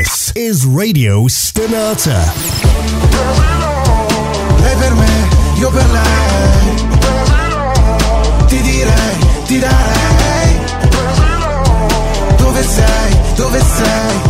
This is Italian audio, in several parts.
This is Radio Stonata. Lei per me, io per lei. Ti direi, ti darei. Dove sei, dove sei?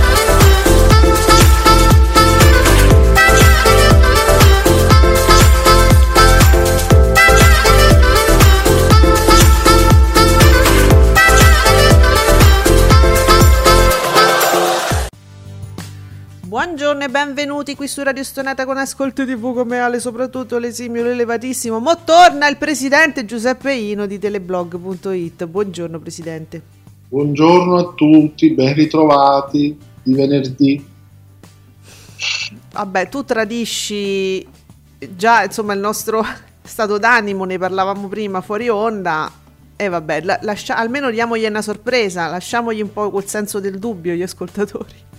Buongiorno e benvenuti qui su Radio Stonata con Ascolto TV come Ale, soprattutto l'esimio, l'elevatissimo. Mo torna il presidente Giuseppe Ino di teleblog.it. Buongiorno presidente. Buongiorno a tutti, ben ritrovati di venerdì. Vabbè, tu tradisci già insomma il nostro stato d'animo, ne parlavamo prima fuori onda. E vabbè, la- lascia- almeno diamogli una sorpresa, lasciamogli un po' quel senso del dubbio gli ascoltatori.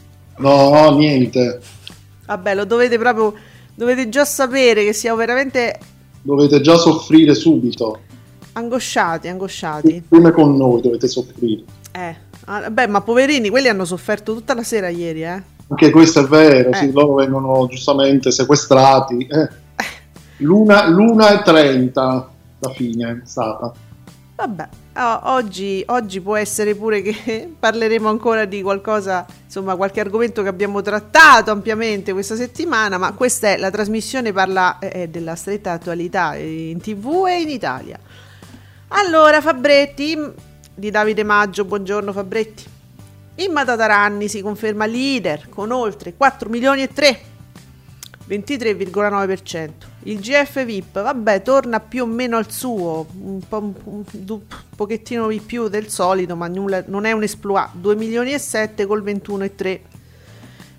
No, niente, Vabbè, lo dovete proprio, dovete già sapere che siamo veramente dovete già soffrire subito. angosciati, angosciati. Come con noi dovete soffrire. Eh, ah, beh, ma poverini, quelli hanno sofferto tutta la sera ieri, eh. Anche questo è vero, Eh. sì, loro vengono giustamente sequestrati. eh. L'una, l'una e trenta la fine è stata. Vabbè, oh, oggi, oggi può essere pure che parleremo ancora di qualcosa, insomma, qualche argomento che abbiamo trattato ampiamente questa settimana, ma questa è la trasmissione parla eh, della stretta attualità eh, in tv e in Italia. Allora, Fabretti di Davide Maggio, buongiorno Fabretti. Imma Tataranni si conferma leader con oltre 4 milioni e 3, 23,9%. Il GF VIP, vabbè, torna più o meno al suo, un, po', un, pochettino di più del solito, ma nulla- non è un esploit. 2 milioni e 7 col 21,3.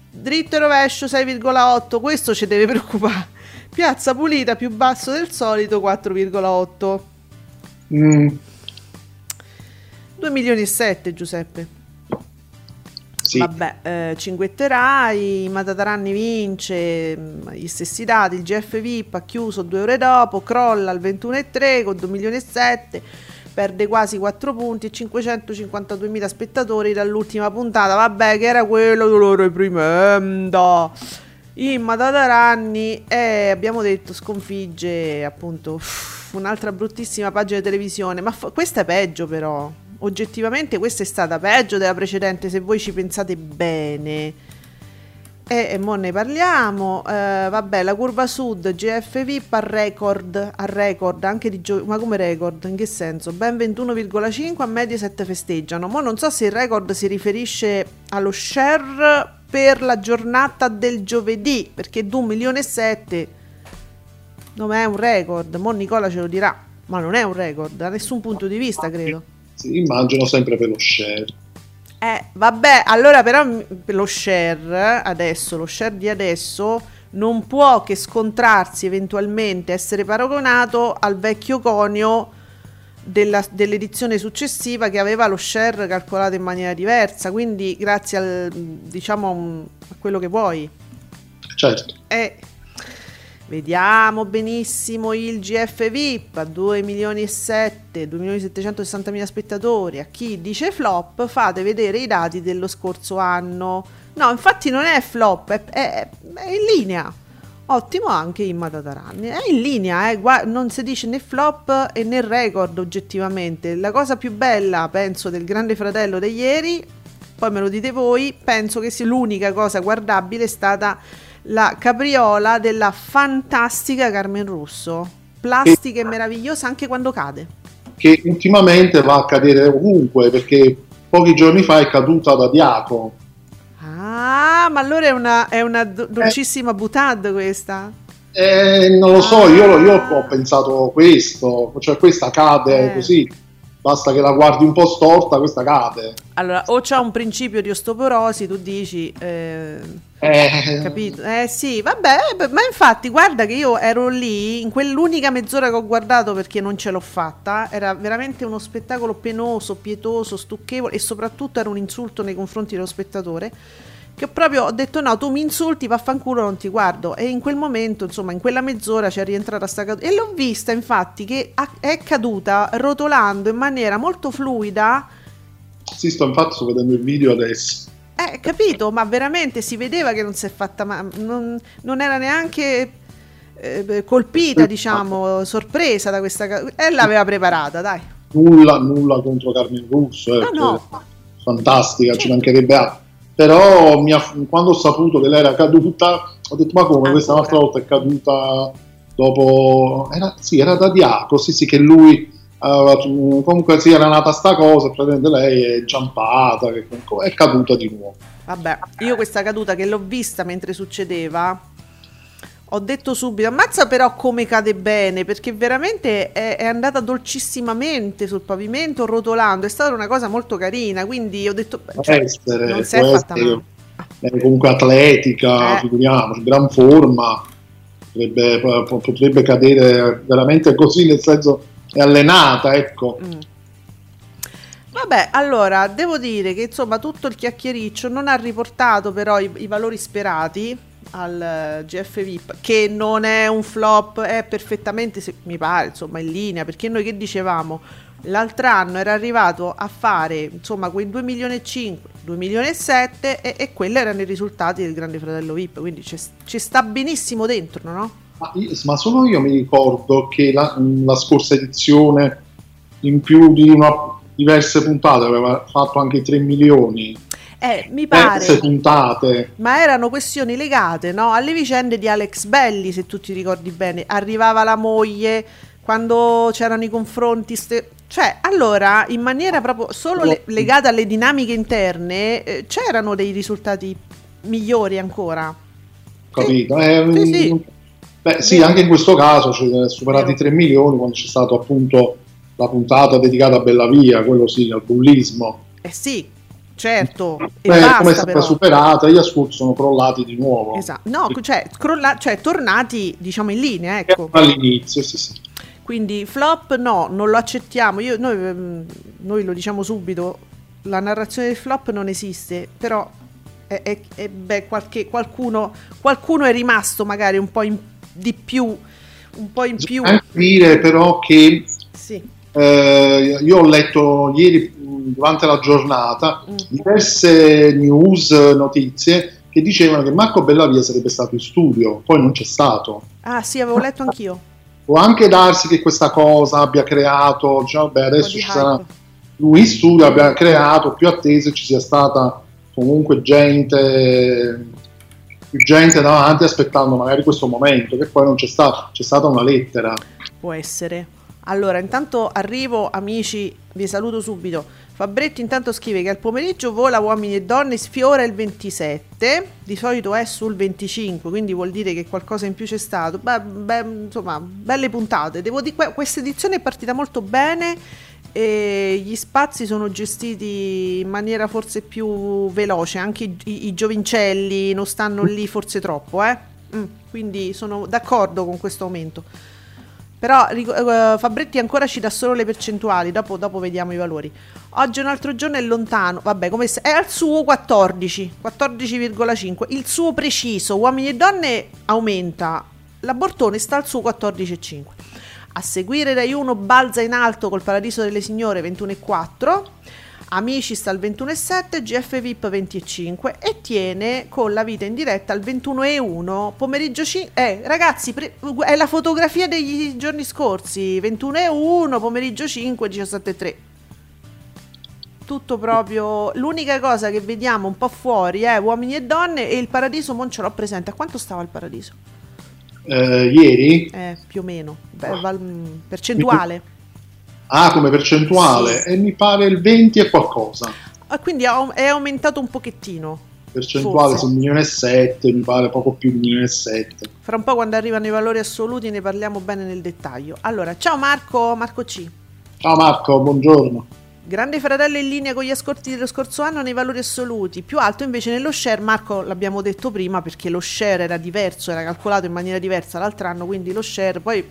Dritto e rovescio 6,8, questo ci deve preoccupare. Piazza pulita più basso del solito 4,8. Mm, 2 milioni e 7 Giuseppe. Sì, Vabbè, eh, cinguetterai, Matataranni vince, mm, gli stessi dati, il GF VIP ha chiuso due ore dopo, crolla al 21,3 con 2 milioni e 7, perde quasi 4 punti e 552.000 spettatori dall'ultima puntata, vabbè che era quello di loro reprimenda. Imma Tataranni e abbiamo detto sconfigge appunto un'altra bruttissima pagina di televisione, ma fa- questa è peggio però. Oggettivamente questa è stata peggio della precedente se voi ci pensate bene. E, e mo ne parliamo. Eh, vabbè, la curva sud GF VIP a record, a record anche di gio- ma come record? In che senso? Ben 21,5 a Mediaset festeggiano. Mo non so se il record si riferisce allo share per la giornata del giovedì, perché 2 milioni e 7 non è un record. Mo Nicola ce lo dirà, ma non è un record da nessun punto di vista, credo. Sì, immagino sempre per lo share. Eh, vabbè, allora però lo share adesso, lo share di adesso non può che scontrarsi eventualmente essere paragonato al vecchio conio della- dell'edizione successiva che aveva lo share calcolato in maniera diversa, quindi grazie al diciamo a quello che vuoi. Certo, Eh, vediamo benissimo il GF VIP a 2 milioni e 7, 2 milioni e 760 mila spettatori. A chi dice flop, fate vedere i dati dello scorso anno. No, infatti non è flop, è, è- è in linea. Ottimo anche Imma Tataranni. È in linea, eh, gua- non si dice né flop né record oggettivamente. La cosa più bella, penso, del Grande Fratello di ieri, poi me lo dite voi, penso che sia l'unica cosa guardabile è stata la capriola della fantastica Carmen Russo. plastica e meravigliosa anche quando cade. che ultimamente va a cadere ovunque perché pochi giorni fa è caduta da Diaco. Ah, ma allora è una, è una do- dolcissima boutade questa. Eh, non lo so, io, io ho pensato questo, cioè questa cade Eh. così, basta che la guardi un po' storta, questa cade. Allora, o c'ha un principio di osteoporosi, tu dici... eh, Eh, Capito? Eh sì, vabbè, ma infatti guarda che io ero lì, in quell'unica mezz'ora che ho guardato perché non ce l'ho fatta, era veramente uno spettacolo penoso, pietoso, stucchevole e soprattutto era un insulto nei confronti dello spettatore, che proprio ho detto no, tu mi insulti, vaffanculo, non ti guardo. E in quel momento, insomma, in quella mezz'ora c'è rientrata sta caduta. E l'ho vista infatti che è caduta rotolando in maniera molto fluida. sì, sto infatti sto vedendo il video adesso. Eh, capito, ma veramente si vedeva che non si è fatta, ma non, non era neanche eh, colpita, diciamo, sorpresa da questa cosa. E l'aveva preparata, dai. Nulla, nulla contro Carmen Russo, eh, No, no. fantastica, ci mancherebbe altro. Però ha- quando ho saputo che lei era caduta, ho detto ma come, questa Ancora. un'altra volta è caduta dopo... Era, sì, era da Diaco, sì sì, che lui... aveva- comunque sì, era nata sta cosa, praticamente lei è giampata, è caduta di nuovo. Vabbè, io questa caduta che l'ho vista mentre succedeva, ho detto subito, ammazza però come cade bene, perché veramente è, è andata dolcissimamente sul pavimento, rotolando, è stata una cosa molto carina, quindi ho detto, Può cioè, essere, non si è fatta essere. male. È comunque atletica, Eh. figuriamoci, gran forma, potrebbe, po- potrebbe cadere veramente così, nel senso è allenata, ecco. Mm. Vabbè, allora, devo dire che insomma tutto il chiacchiericcio non ha riportato però i, i valori sperati al eh, GF VIP, che non è un flop, è perfettamente, se- mi pare, insomma, in linea, perché noi che dicevamo, l'altro anno era arrivato a fare, insomma, quei 2 milioni e 5, 2 milioni e 7 e, e quelli erano i risultati del Grande Fratello VIP, quindi ci, sta benissimo dentro, no? Ma, ma solo io mi ricordo che la, la scorsa edizione, in più di una, diverse puntate, aveva fatto anche 3 milioni. Eh, mi pare... Diverse puntate. Ma erano questioni legate no? alle vicende di Alex Belli, se tu ti ricordi bene. Arrivava la moglie quando c'erano i confronti. ste- Cioè, allora, in maniera proprio solo le- legata alle dinamiche interne, eh, c'erano dei risultati migliori ancora. capito? Eh, Sì, sì. Beh, sì, anche in questo caso ci sono superati i Vero. 3 milioni quando c'è stata appunto la puntata dedicata a Bellavia, quello sì, al bullismo. Eh sì, certo. E Beh, basta, come è stata però. superata, gli ascolti sono crollati di nuovo. Esatto. No, cioè, crolla- cioè, tornati, diciamo, in linea, ecco. All'inizio, sì, sì. Quindi flop no, non lo accettiamo. Io- noi, ehm, noi lo diciamo subito, la narrazione del flop non esiste, però è, è- è- beh, qualche- qualcuno, qualcuno è rimasto magari un po' in- di più, un po' in più. Anche dire però che Sì. Eh, io ho letto ieri mh, durante la giornata Mm. diverse news, notizie che dicevano che Marco Bellavia sarebbe stato in studio, poi non c'è stato. Ah sì, avevo letto anch'io. Può anche darsi che questa cosa abbia creato, diciamo, beh, adesso ci sarà hype. lui in studio, abbia creato più attese, ci sia stata comunque gente, più gente davanti aspettando magari questo momento, che poi non c'è stato, c'è stata una lettera. Può essere. Allora, intanto arrivo, amici, vi saluto subito. Fabretti intanto scrive che al pomeriggio vola uomini e donne, sfiora il 27, di solito è sul 25, quindi vuol dire che qualcosa in più c'è stato. Beh, beh, insomma, belle puntate. Devo dire, que- questa edizione è partita molto bene e gli spazi sono gestiti in maniera forse più veloce, anche i, i- i giovincelli non stanno lì forse troppo, eh? Mm, quindi sono d'accordo con questo aumento. Però eh, Fabretti ancora ci dà solo le percentuali, dopo, dopo vediamo i valori. Oggi un altro giorno è lontano, vabbè, come se- è al suo 14, 14,5. Il suo preciso, uomini e donne, aumenta. La Bortone sta al suo 14,5. A seguire Rai 1 balza in alto col Paradiso delle Signore 21,4. Amici sta al 21,7, GF VIP 20,5 e tiene con la vita in diretta al 21,1 pomeriggio 5. Eh, ragazzi, pre- è la fotografia degli giorni scorsi, 21,1 pomeriggio 5, 17,3. Tutto proprio. L'unica cosa che vediamo un po' fuori è uomini e donne e il paradiso non ce l'ho presente. A quanto stava il paradiso? eh, ieri? Eh, più o meno, Beh, val- mm, percentuale. Ah, come percentuale? Sì. E mi pare il 20 e qualcosa. Ah, quindi ha- è aumentato un pochettino. Percentuale Forse. su un milione e sette, mi pare poco più di un milione e sette. Fra un po' quando arrivano i valori assoluti ne parliamo bene nel dettaglio. Allora, ciao Marco, Marco C. Ciao Marco, buongiorno. Grande fratello in linea con gli ascolti dello scorso anno nei valori assoluti, più alto invece nello share, Marco l'abbiamo detto prima perché lo share era diverso, era calcolato in maniera diversa l'altro anno, quindi lo share, poi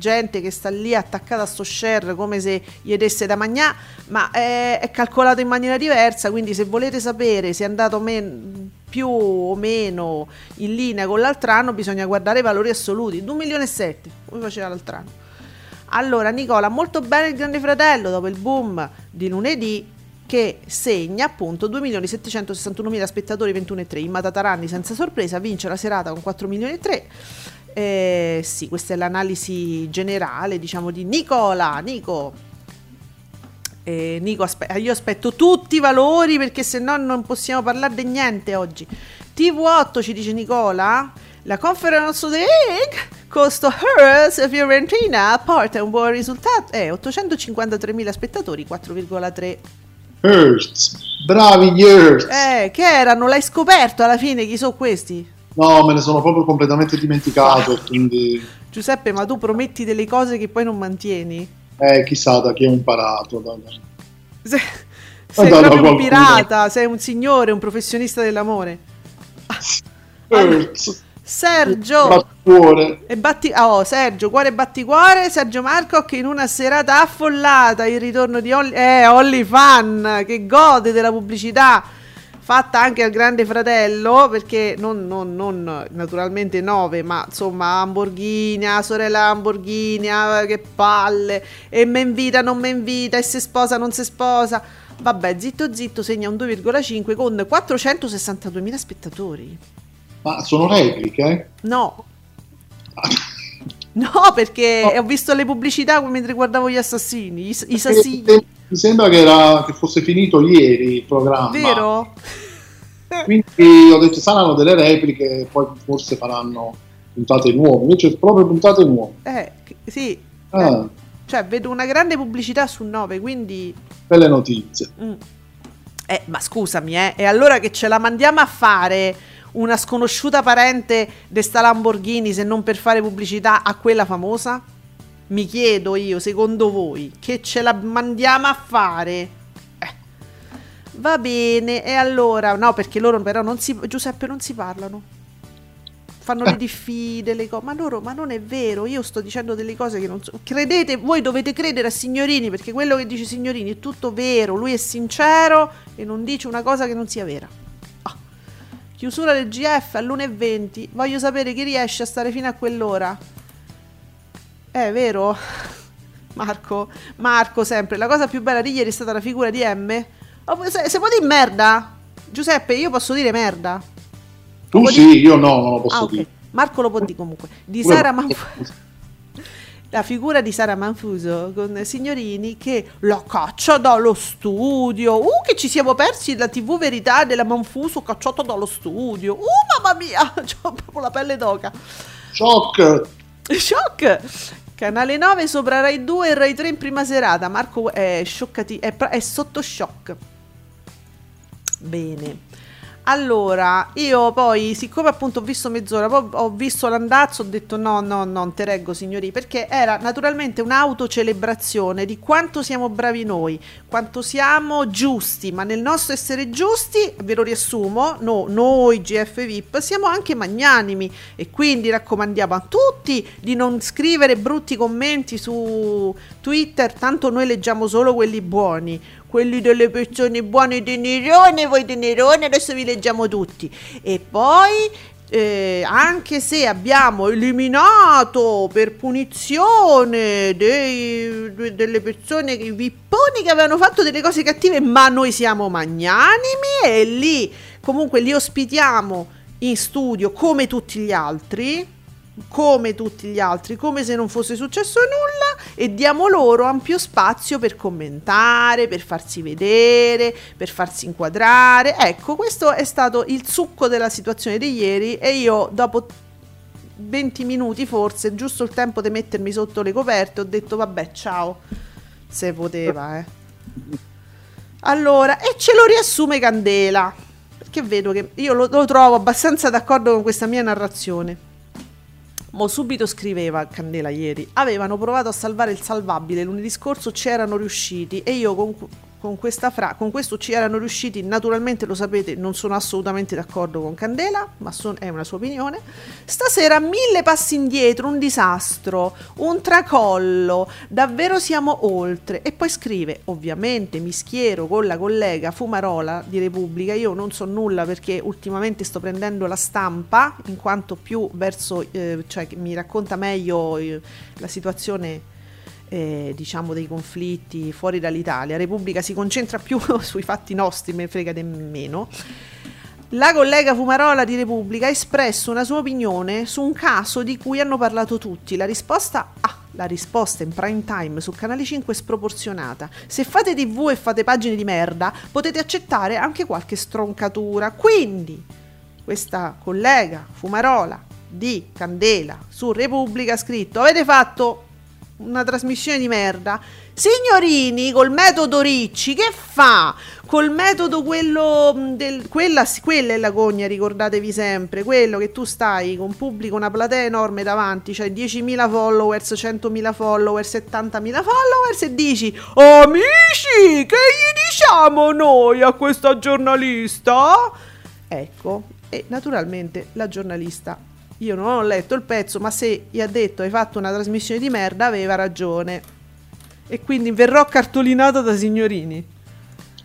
gente che sta lì attaccata a sto share come se gli desse da magnà, ma è, è calcolato in maniera diversa, quindi se volete sapere se è andato men- più o meno in linea con l'altro anno bisogna guardare i valori assoluti, 2 milioni e 7, come faceva l'altro anno. Allora, Nicola, molto bene il Grande Fratello dopo il boom di lunedì che segna appunto 2.761.000 spettatori 21,3 in Matataranni senza sorpresa vince la serata con 4 milioni e 3 eh, sì questa è l'analisi generale diciamo di Nicola Nico eh, Nico aspe- io aspetto tutti i valori perché se no non possiamo parlare di niente oggi TV8 ci dice Nicola la Conference League costo Hearts Fiorentina porta un buon risultato eh 853.000 spettatori 4,3 Hurts, bravi gli Hurts. eh, che erano? L'hai scoperto alla fine chi sono questi? No, me ne sono proprio completamente dimenticato, quindi Giuseppe, ma tu prometti delle cose che poi non mantieni? eh, chissà da chi ho imparato. da- Se- sei Madonna, proprio un pirata, sei un signore, un professionista dell'amore. Hurts, Sergio cuore. e batti oh, Sergio, cuore e batticuore, Sergio Marco che in una serata affollata il ritorno di Olli, eh, Olli Fan che gode della pubblicità fatta anche al grande fratello perché non, non- non, naturalmente 9 ma insomma Lamborghini, la sorella Lamborghini, ah, che palle e me invita, non me invita e se sposa, non si sposa. Vabbè zitto zitto segna un 2,5 con 462.000 spettatori. Ma sono repliche? no. No, perché ho visto le pubblicità mentre guardavo gli assassini, i, i assassini, Mi sembra che, era, che fosse finito ieri il programma. vero? Quindi ho detto saranno delle repliche, poi forse faranno puntate nuove. Invece proprio puntate nuove. Eh, sì, Ah, cioè vedo una grande pubblicità su 9, quindi... belle notizie. mm. Eh, ma scusami, eh, e allora che ce la mandiamo a fare una sconosciuta parente di sta Lamborghini se non per fare pubblicità a quella famosa? Mi chiedo io, secondo voi, che ce la mandiamo a fare? Eh. Va bene, e allora, no, perché loro però non si, Giuseppe non si parlano. Fanno le diffide, le cose, ma loro, ma non è vero, io sto dicendo delle cose che non so. Credete, voi dovete credere a Signorini, perché quello che dice Signorini è tutto vero, lui è sincero e non dice una cosa che non sia vera. Ah. Chiusura del GF all'1.20, voglio sapere chi riesce a stare fino a quell'ora. È vero? Marco, Marco sempre, la cosa più bella di ieri è stata la figura di M. Oh, se, se può dire merda? Giuseppe, io posso dire merda? Tu sì, io no, non lo posso Ah, ok. dire. Marco lo può dire comunque. Di Pure- Sara Manfuso. La figura di Sara Manfuso con Signorini che la caccia dallo studio. Uh, che ci siamo persi la TV verità della Manfuso cacciata dallo studio. Uh, mamma mia, ho proprio la pelle d'oca. Shock! Shock! Canale 9 sopra Rai 2 e Rai 3 in prima serata. Marco è scioccati, è, pra- è sotto shock. Bene. Allora, io poi, siccome appunto ho visto mezz'ora, poi ho visto l'andazzo, ho detto no, no, no, non te reggo signori, perché era naturalmente un'autocelebrazione di quanto siamo bravi noi, quanto siamo giusti, ma nel nostro essere giusti, ve lo riassumo, no, noi GF VIP siamo anche magnanimi e quindi raccomandiamo a tutti di non scrivere brutti commenti su Twitter, tanto noi leggiamo solo quelli buoni quelli delle persone buone di Nerone, voi di Nerone, adesso vi leggiamo tutti. E poi, eh, anche se abbiamo eliminato per punizione dei- de- delle persone, i vipponi che avevano fatto delle cose cattive, ma noi siamo magnanimi e lì comunque li ospitiamo in studio come tutti gli altri come tutti gli altri, come se non fosse successo nulla e diamo loro ampio spazio per commentare, per farsi vedere, per farsi inquadrare. Ecco, questo è stato il succo della situazione di ieri e io dopo 20 minuti forse, giusto il tempo di mettermi sotto le coperte, ho detto vabbè ciao, se poteva eh. Allora, e ce lo riassume Candela, perché vedo che io lo, lo trovo abbastanza d'accordo con questa mia narrazione. Mo subito scriveva Candela ieri, avevano provato a salvare il salvabile, lunedì scorso ci erano riusciti e io con, con fra, con questo ci erano riusciti, naturalmente lo sapete, non sono assolutamente d'accordo con Candela, ma son- è una sua opinione. Stasera mille passi indietro, un disastro, un tracollo, davvero siamo oltre. E poi scrive, ovviamente mi schiero con la collega Fumarola di Repubblica, io non so nulla perché ultimamente sto prendendo la stampa, in quanto più verso, eh, cioè mi racconta meglio eh, la situazione eh, diciamo dei conflitti fuori dall'Italia. Repubblica si concentra più sui fatti nostri, me frega di meno. La collega Fumarola di Repubblica ha espresso una sua opinione su un caso di cui hanno parlato tutti. La risposta ah, la risposta in prime time su Canale 5 è sproporzionata. Se fate TV e fate pagine di merda, potete accettare anche qualche stroncatura. Quindi, questa collega Fumarola di Candela su Repubblica ha scritto: Avete fatto una trasmissione di merda. Signorini, col metodo Ricci, che fa? Col metodo quello mh, del, quella, quella è la gogna, ricordatevi sempre, quello che tu stai con pubblico, una platea enorme davanti, cioè 10.000 followers, 100.000 followers, 70.000 followers e dici "Amici, che gli diciamo noi a questa giornalista?" Ecco, e naturalmente la giornalista io non ho letto il pezzo, ma se gli ha detto hai fatto una trasmissione di merda, aveva ragione. E quindi verrò cartolinata da signorini.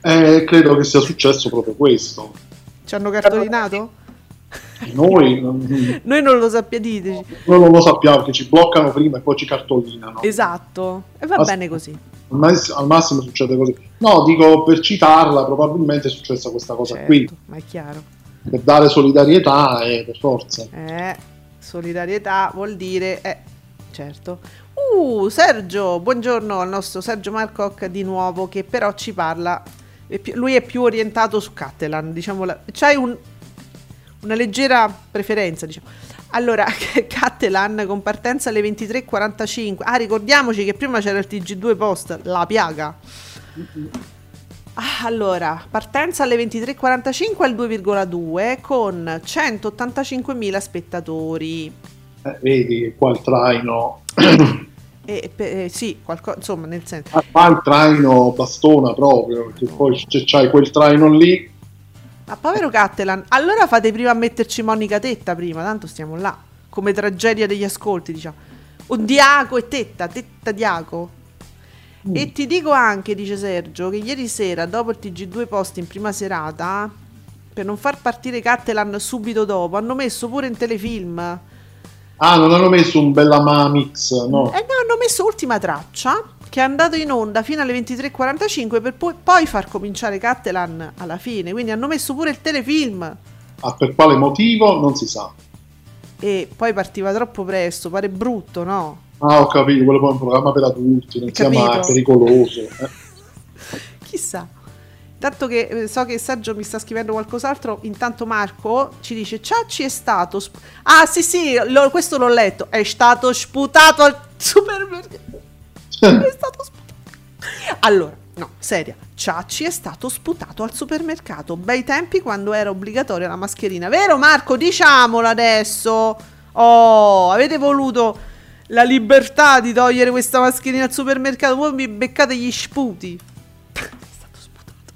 Eh, credo che sia successo proprio questo. Ci hanno cartolinato? Noi non, Noi non lo sappiamo, diteci. noi non lo sappiamo, che ci bloccano prima e poi ci cartolinano. Esatto. E va Ma- bene così. Al, mas- al massimo succede così. No, dico per citarla, probabilmente è successa questa cosa Certo, qui. ma è chiaro. Per dare solidarietà e per forza. Eh, solidarietà vuol dire... Eh, certo. Uh, Sergio, buongiorno al nostro Sergio Marcoc di nuovo, che però ci parla... è più- lui è più orientato su Catalan, diciamo... C'hai un, una leggera preferenza, diciamo. Allora, Catalan con partenza alle 23.45. Ah, ricordiamoci che prima c'era il TG2 Post, la piaga. Ah, allora, partenza alle 23.45 al 2,2 con 185.000 spettatori. Eh, vedi qua il traino. E, pe- eh, sì, qualco- insomma, nel senso... Qua il traino bastona proprio, perché poi c- c'hai quel traino lì. Ma povero Cattelan, allora fate prima a metterci Monica Tetta prima, tanto stiamo là, come tragedia degli ascolti, diciamo. O Diaco e Tetta, Tetta Diaco. E ti dico anche, dice Sergio, che ieri sera, dopo il TG2 post in prima serata, per non far partire Cattelan subito dopo, hanno messo pure in telefilm. Ah, non hanno messo un bella Mamix, no? E no, hanno messo ultima traccia, che è andato in onda fino alle 23.45 per poi, poi far cominciare Cattelan alla fine. Quindi hanno messo pure il telefilm. Ah, per quale motivo non si sa. E poi partiva troppo presto, pare brutto, no? Ah, ho capito, quello poi è un programma per adulti, non sia Capito. mai pericoloso. eh. Chissà. Tanto che eh, so che Sergio mi sta scrivendo qualcos'altro, intanto Marco ci dice Ciacci è stato... sp- ah sì sì, lo- questo l'ho letto, è stato sputato al supermercato. È stato sputato. Allora, no, seria. Ciacci è stato sputato al supermercato. Bei tempi quando era obbligatoria la mascherina. Vero Marco? Diciamolo adesso. Oh, avete voluto la libertà di togliere questa mascherina al supermercato. Voi mi beccate gli sputi. È.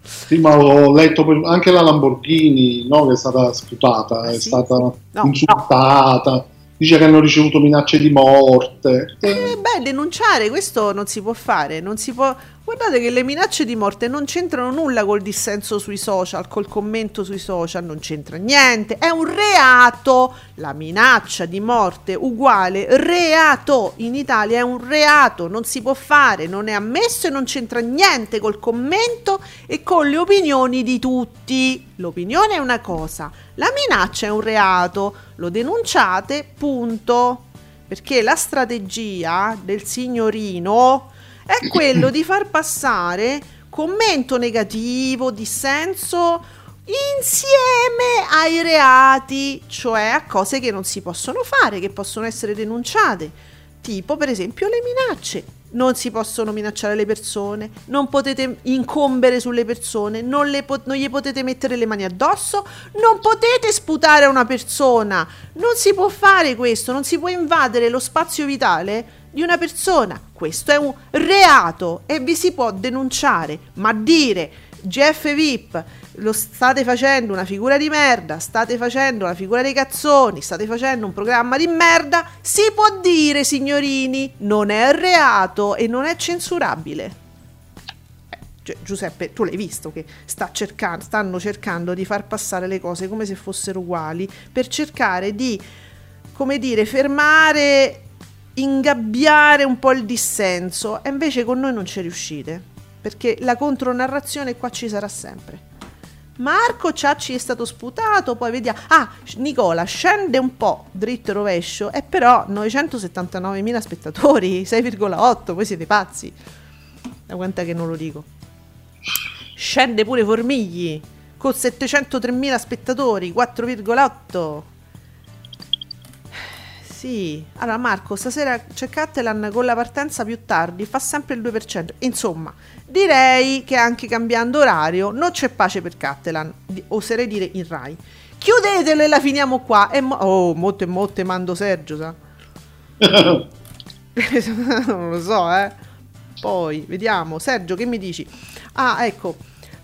Sì, ma ho letto anche la Lamborghini, no, che è stata sputata, è Ah, sì? stata No. insultata. Dice che hanno ricevuto minacce di morte. Eh, beh, denunciare questo non si può fare, non si può... Guardate che le minacce di morte non c'entrano nulla col dissenso sui social, col commento sui social, non c'entra niente, è un reato. La minaccia di morte uguale reato. In Italia è un reato, non si può fare, non è ammesso e non c'entra niente col commento e con le opinioni di tutti. L'opinione è una cosa, la minaccia è un reato, lo denunciate, punto. Perché la strategia del signorino è quello di far passare commento negativo, dissenso, insieme ai reati, cioè a cose che non si possono fare, che possono essere denunciate, tipo per esempio le minacce. Non si possono minacciare le persone, non potete incombere sulle persone, non, po- non gli potete mettere le mani addosso, non potete sputare a una persona. Non si può fare questo, non si può invadere lo spazio vitale di una persona. Questo è un reato e vi si può denunciare, ma dire GF VIP lo state facendo una figura di merda, state facendo la figura dei cazzoni, state facendo un programma di merda, si può dire, signorini, non è reato e non è censurabile. Gi- Giuseppe, tu l'hai visto che sta cercando, stanno cercando di far passare le cose come se fossero uguali per cercare di, come dire, fermare, ingabbiare un po' il dissenso e invece con noi non ci riuscite perché la contronarrazione qua ci sarà sempre. Marco Ciacci è stato sputato, poi vediamo. Ah, Nicola scende un po' dritto e rovescio, e però 979.000 spettatori, 6,8, voi siete pazzi. Da quant'è che non lo dico? Scende pure Formigli con 703.000 spettatori, 4,8. Sì, allora Marco, stasera c'è Catalan con la partenza più tardi, fa sempre il 2%. Insomma, direi che anche cambiando orario non c'è pace per Catalan, di- oserei dire in Rai. Chiudetelo e la finiamo qua. E mo- oh, molto e molte mando Sergio, sa. non lo so, eh. Poi, vediamo. Sergio, che mi dici? Ah, ecco.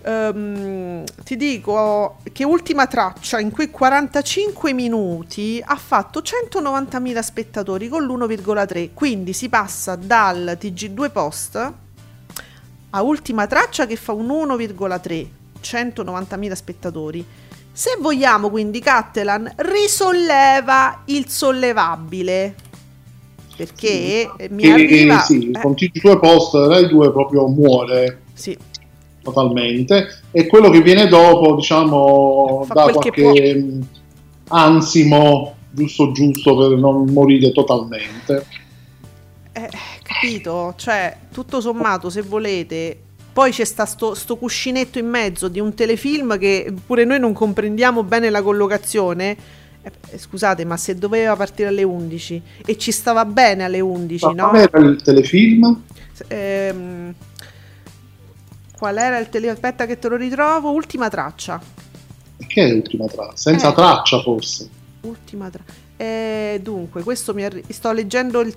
Ehm, ti dico che ultima traccia in quei 45 minuti ha fatto 190.000 spettatori con l'1,3 quindi si passa dal TG2 Post a ultima traccia che fa un 1,3 190.000 spettatori. Se vogliamo quindi Cattelan risolleva il sollevabile. Perché eh, mi Che- arriva sì, eh, con TG2 Post Rai 2 proprio muore. Sì. Totalmente e quello che viene dopo diciamo Fa dà qualche mh, ansimo giusto giusto per non morire totalmente Eh, capito? Cioè, tutto sommato, se volete, poi c'è sta sto, sto cuscinetto in mezzo di un telefilm che pure noi non comprendiamo bene la collocazione. Eh, eh, scusate, ma se doveva partire alle 11 e ci stava bene alle 11, Ma no? qual era il telefilm? Ehm, qual era il telefilm? Aspetta che te lo ritrovo. Ultima traccia. che è l'ultima traccia? senza Eh. traccia forse Ultima traccia. Eh, dunque, questo mi arri- sto leggendo il...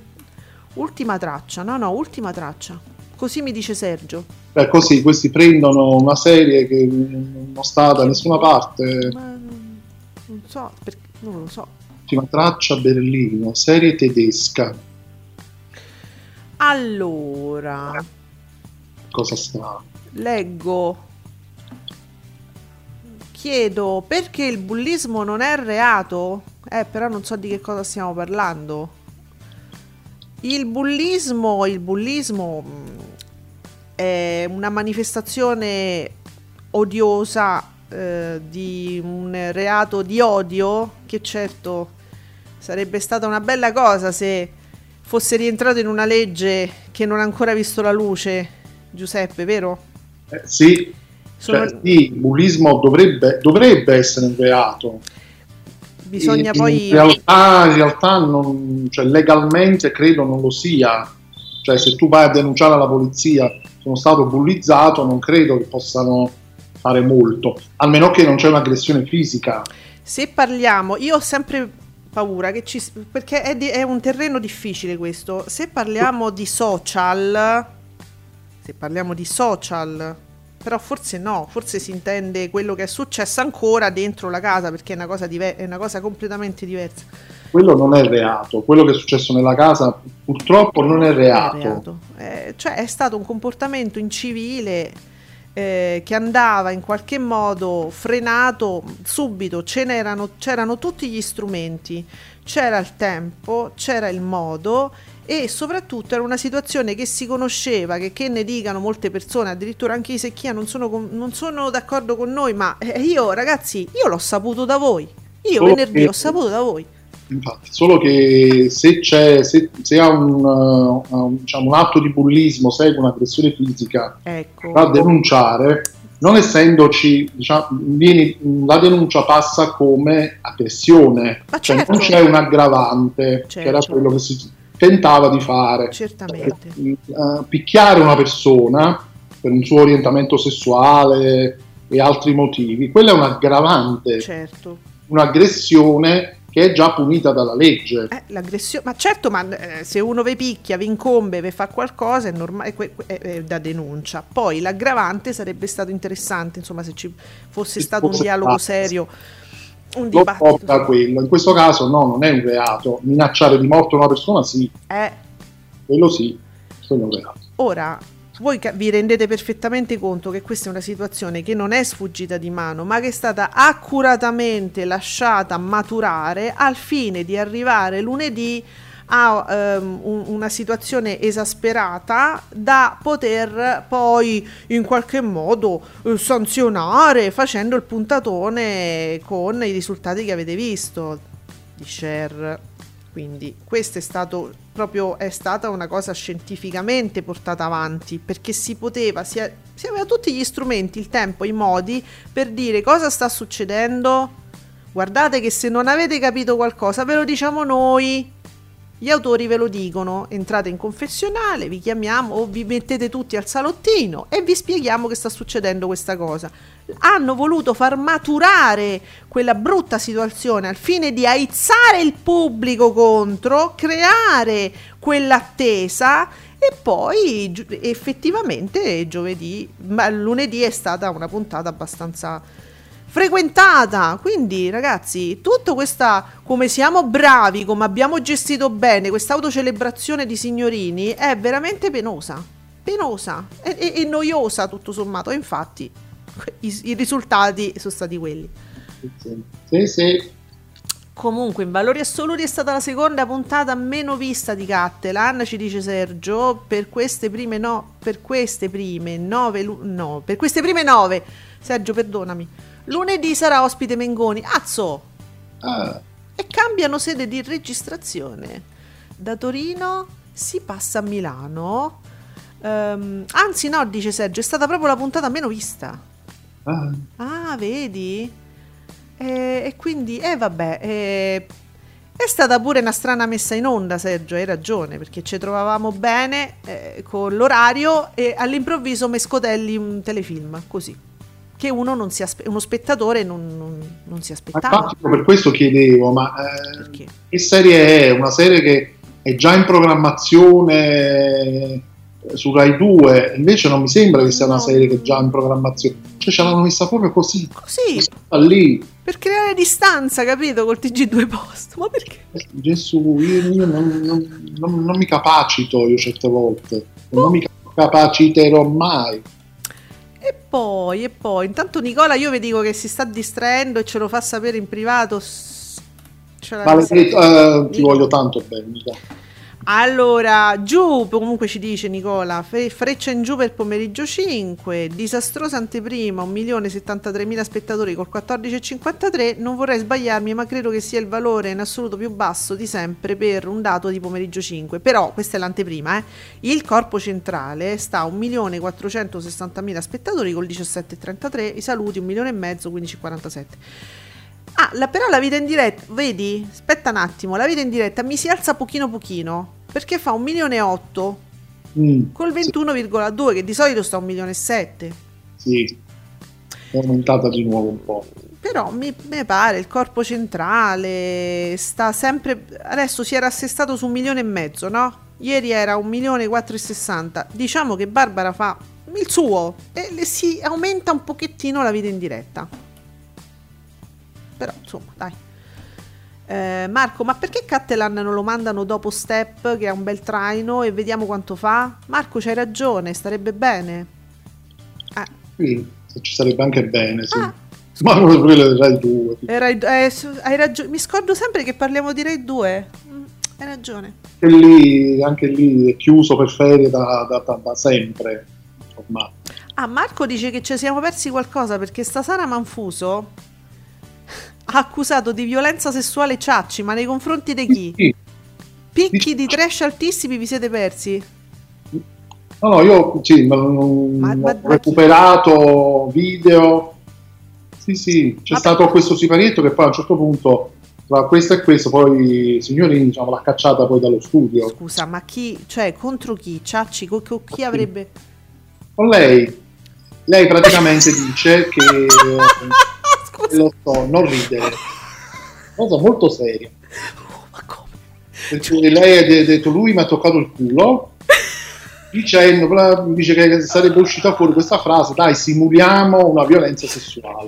Ultima traccia. No, no, ultima traccia. Così mi dice Sergio. Beh, così questi prendono una serie che non sta da nessuna parte Ma non, so, perché, non lo so. ultima traccia Berlino serie tedesca Allora, cosa sta? Leggo. Chiedo perché il bullismo non è reato? Eh, però non so di che cosa stiamo parlando. Il bullismo, il bullismo mh, è una manifestazione odiosa eh, di un reato di odio che certo sarebbe stata una bella cosa se fosse rientrato in una legge che non ha ancora visto la luce, Giuseppe, vero? Eh, sì, Sono- cioè, sì, il bullismo dovrebbe, dovrebbe essere un reato. Bisogna in, poi... in realtà, in realtà non- cioè, legalmente credo non lo sia. Cioè se tu vai a denunciare alla polizia sono stato bullizzato non credo che possano fare molto almeno che non c'è un'aggressione fisica. Se parliamo, io ho sempre paura che ci... perché è, di- è un terreno difficile questo. Se parliamo di social, se parliamo di social, però forse no, forse si intende quello che è successo ancora dentro la casa perché è una cosa, dive- è una cosa completamente diversa. quello non è reato. Quello che è successo nella casa purtroppo non è reato, È reato. Eh, cioè è stato un comportamento incivile eh, che andava in qualche modo frenato subito, c'erano tutti gli strumenti, c'era il tempo, c'era il modo e soprattutto era una situazione che si conosceva, che, che ne dicano molte persone, addirittura anche i Secchia non sono, con- non sono d'accordo con noi, ma eh, io ragazzi, io l'ho saputo da voi, io Solo venerdì che- ho saputo da voi. Infatti, solo che se c'è se, se ha un, uh, un- diciamo, un atto di bullismo segue un'aggressione fisica Ecco. da denunciare non essendoci, diciamo, vieni- la denuncia passa come aggressione, Ma cioè certo. non c'è un aggravante, che era Certo. quello che si tentava di fare. Certamente. Eh, picchiare una persona per un suo orientamento sessuale e altri motivi, quella è un aggravante, Certo. un'aggressione che è già punita dalla legge. Eh, l'aggressione, ma certo, ma eh, se uno vi picchia, vi incombe, vi fa qualcosa è, normale, è, è- è da denuncia. Poi l'aggravante sarebbe stato interessante, insomma, se ci fosse Se stato un dialogo stato. serio, un Lo dibattito. porta quello. In questo caso no, non è un reato. Minacciare di morte una persona sì, Eh, quello sì, quello è un reato. Ora, voi vi rendete perfettamente conto che questa è una situazione che non è sfuggita di mano, ma che è stata accuratamente lasciata maturare al fine di arrivare lunedì a ehm, un- una situazione esasperata da poter poi in qualche modo eh, sanzionare facendo il puntatone con i risultati che avete visto di share. Quindi questo è stato proprio è stata una cosa scientificamente portata avanti perché si poteva, si, a- si aveva tutti gli strumenti, il tempo, i modi per dire cosa sta succedendo. Guardate che se non avete capito qualcosa ve lo diciamo noi. Gli autori ve lo dicono, entrate in confessionale, vi chiamiamo o vi mettete tutti al salottino e vi spieghiamo che sta succedendo questa cosa. Hanno voluto far maturare quella brutta situazione al fine di aizzare il pubblico contro, creare quell'attesa e poi effettivamente giovedì, ma lunedì è stata una puntata abbastanza frequentata. Quindi, ragazzi, tutta questa come siamo bravi, come abbiamo gestito bene questa autocelebrazione di signorini è veramente penosa. Penosa e, e- e noiosa tutto sommato. Infatti, i, i risultati sono stati quelli. Sì, sì. Comunque, in valori assoluti è stata la seconda puntata meno vista di Cattelan, ci dice Sergio, per queste prime no, per queste prime nove, no, per queste prime nove, Sergio perdonami, lunedì sarà ospite Mengoni, azzo, Ah, e cambiano sede di registrazione, da Torino si passa a Milano, Ehm, anzi no, dice Sergio, è stata proprio la puntata meno vista. ah. Ah, vedi? E, e quindi, eh vabbè, eh, è stata pure una strana messa in onda, Sergio, hai ragione, perché ci trovavamo bene eh, con l'orario e all'improvviso mescotelli un telefilm, così, che uno, non si aspe- uno spettatore non, non- non si aspettava. infatti per questo chiedevo, ma eh, che serie è? Una serie che è già in programmazione eh, su Rai 2, invece non mi sembra che sia una No. serie che è già in programmazione, cioè ce l'hanno messa proprio così, Così, lì. per creare distanza, capito, col TG2 Post, ma perché? Gesù, io, io non, non- non- non mi capacito io certe volte, non mi capaciterò mai. E poi, e poi, intanto Nicola io vi dico che si sta distraendo e ce lo fa sapere in privato. Maledetto, eh, ti voglio tanto bene, mica. Allora, giù, comunque ci dice Nicola, fe- freccia in giù per pomeriggio 5, disastrosa anteprima, 1.073.000 spettatori col 14,53, non vorrei sbagliarmi ma credo che sia il valore in assoluto più basso di sempre per un dato di pomeriggio 5, però questa è l'anteprima, eh. il corpo centrale sta a 1.460.000 spettatori col 17,33, i saluti 1 milione e mezzo, 15,47. Ah, la- però la vita in diretta, vedi? Aspetta un attimo, la vita in diretta mi si alza pochino pochino, perché fa un milione e otto Mm, col 21,2 che di solito sta a un milione e sette. Sì, è aumentata di nuovo un po'. Però mi, mi pare il corpo centrale sta sempre adesso si era assestato su un milione e mezzo, no? Ieri era un milione e 460. Diciamo che Barbara fa il suo e si aumenta un pochettino la vita in diretta. Però insomma, dai. Eh, Marco, ma perché Cattelan non lo mandano dopo Step, che è un bel traino, e vediamo quanto fa? Marco, c'hai ragione, starebbe bene. Eh, Sì, ci sarebbe anche bene, sì. Ah. Ma come quelle del Rai 2. tipo. Eh, Rai- eh, hai ragione. Mi scordo sempre che parliamo di Rai 2. Mm, hai ragione. E lì, anche lì è chiuso per ferie da, da- da- da sempre. Ormai. Ah, Marco dice che ci siamo persi qualcosa perché sta Sara Manfuso ha accusato di violenza sessuale Ciacci, ma nei confronti di chi? Sì, Picchi di trash altissimi vi siete persi? No, no, io sì, ma, Ma- ma- ho recuperato video. Sì, sì, c'è stato questo siparietto che poi a un certo punto, tra questo e questo, poi Signorini diciamo, l'ha cacciata poi dallo studio. Scusa, ma chi, cioè contro chi? Ciacci, co- co- chi avrebbe... Con lei, lei praticamente dice che, Scusa, lo so, non ridere, cosa molto seria. ma come? Perché lei ha de- detto lui mi ha toccato il culo dicendo dice che sarebbe uscita fuori questa frase dai simuliamo una violenza sessuale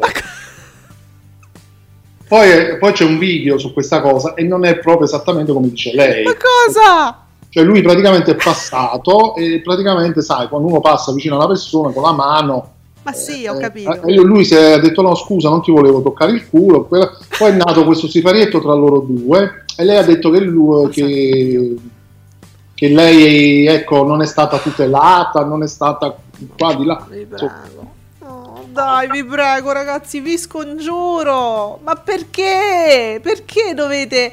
poi, poi c'è un video su questa cosa e non è proprio esattamente come dice lei Ma cosa? cioè lui praticamente è passato e praticamente sai quando uno passa vicino a una persona con la mano Ma sì, ho eh, capito. eh, lui si è detto no scusa non ti volevo toccare il culo poi è nato questo siparietto tra loro due e lei ha detto che, lui, che, che lei ecco non è stata tutelata non è stata qua di là Vi prego. No, dai, vi prego, ragazzi, vi scongiuro. Ma perché? Perché dovete.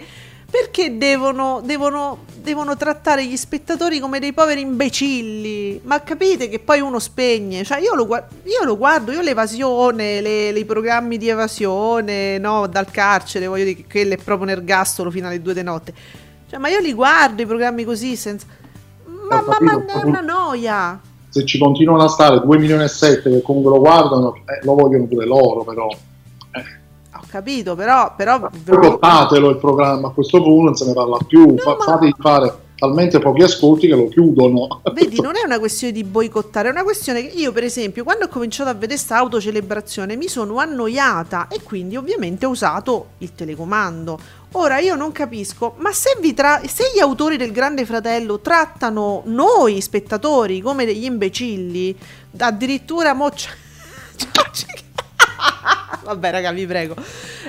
Perché devono, devono, devono trattare gli spettatori come dei poveri imbecilli? Ma capite che poi uno spegne? Cioè, io lo, gua- io lo guardo, io l'evasione, le, le- i programmi di evasione, no, dal carcere, voglio dire, che quello è proprio nergastolo fino alle due di notte. Cioè, ma io li guardo i programmi così senza. Ma, ma, ma è una noia. se ci continuano a stare 2 milioni e 7 che comunque lo guardano eh, lo vogliono pure loro però capito, però, però boicottatelo il programma a questo punto non se ne parla più. Fa- ma- fate fare talmente pochi ascolti che lo chiudono. Vedi, non è una questione di boicottare, è una questione che io, per esempio, quando ho cominciato a vedere questa autocelebrazione mi sono annoiata e quindi ovviamente ho usato il telecomando. Ora io non capisco, ma se, vi tra- se gli autori del Grande Fratello trattano noi spettatori come degli imbecilli, addirittura mo c'è- Vabbè, raga, vi prego.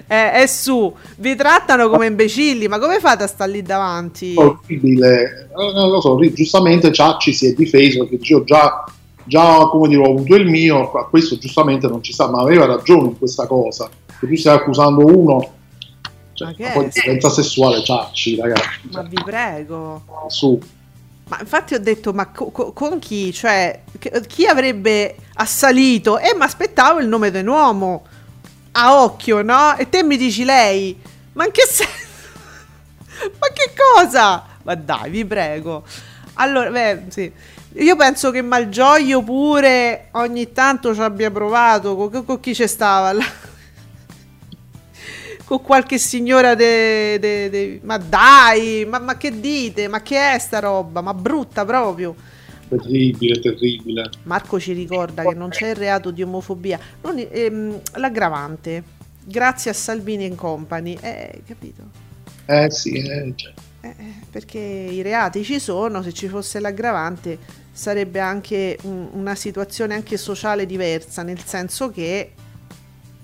Eh, è su, vi trattano come imbecilli, ma come fate a stare lì davanti? orribile Eh, non lo so giustamente Ciacci si è difeso perché "Io già già come dire ho avuto il mio a questo giustamente non ci sta ma aveva ragione in questa cosa che tu stai accusando uno cioè, Ma che è? sessuale Ciacci ragazzi Ma vi prego. su Ma infatti ho detto, ma co- co- con chi? Cioè, chi avrebbe assalito? E mi aspettavo il nome di un uomo. A occhio, no? E te mi dici lei. Ma in che senso? ma che cosa? Ma dai, vi prego. Allora, beh, sì. Io penso che Malgioglio pure ogni tanto ci abbia provato. Con, con chi c'è stava? là? Con qualche signora de, de- de- ma dai ma, ma che dite? Ma che è sta roba? Ma brutta proprio. Terribile terribile. Marco ci ricorda che non c'è il reato di omofobia. Non- ehm, l'aggravante. Grazie a Salvini e company. Eh, capito? Eh sì eh, cioè. Eh, eh, perché i reati ci sono. Se ci fosse l'aggravante sarebbe anche un- una situazione anche sociale diversa nel senso che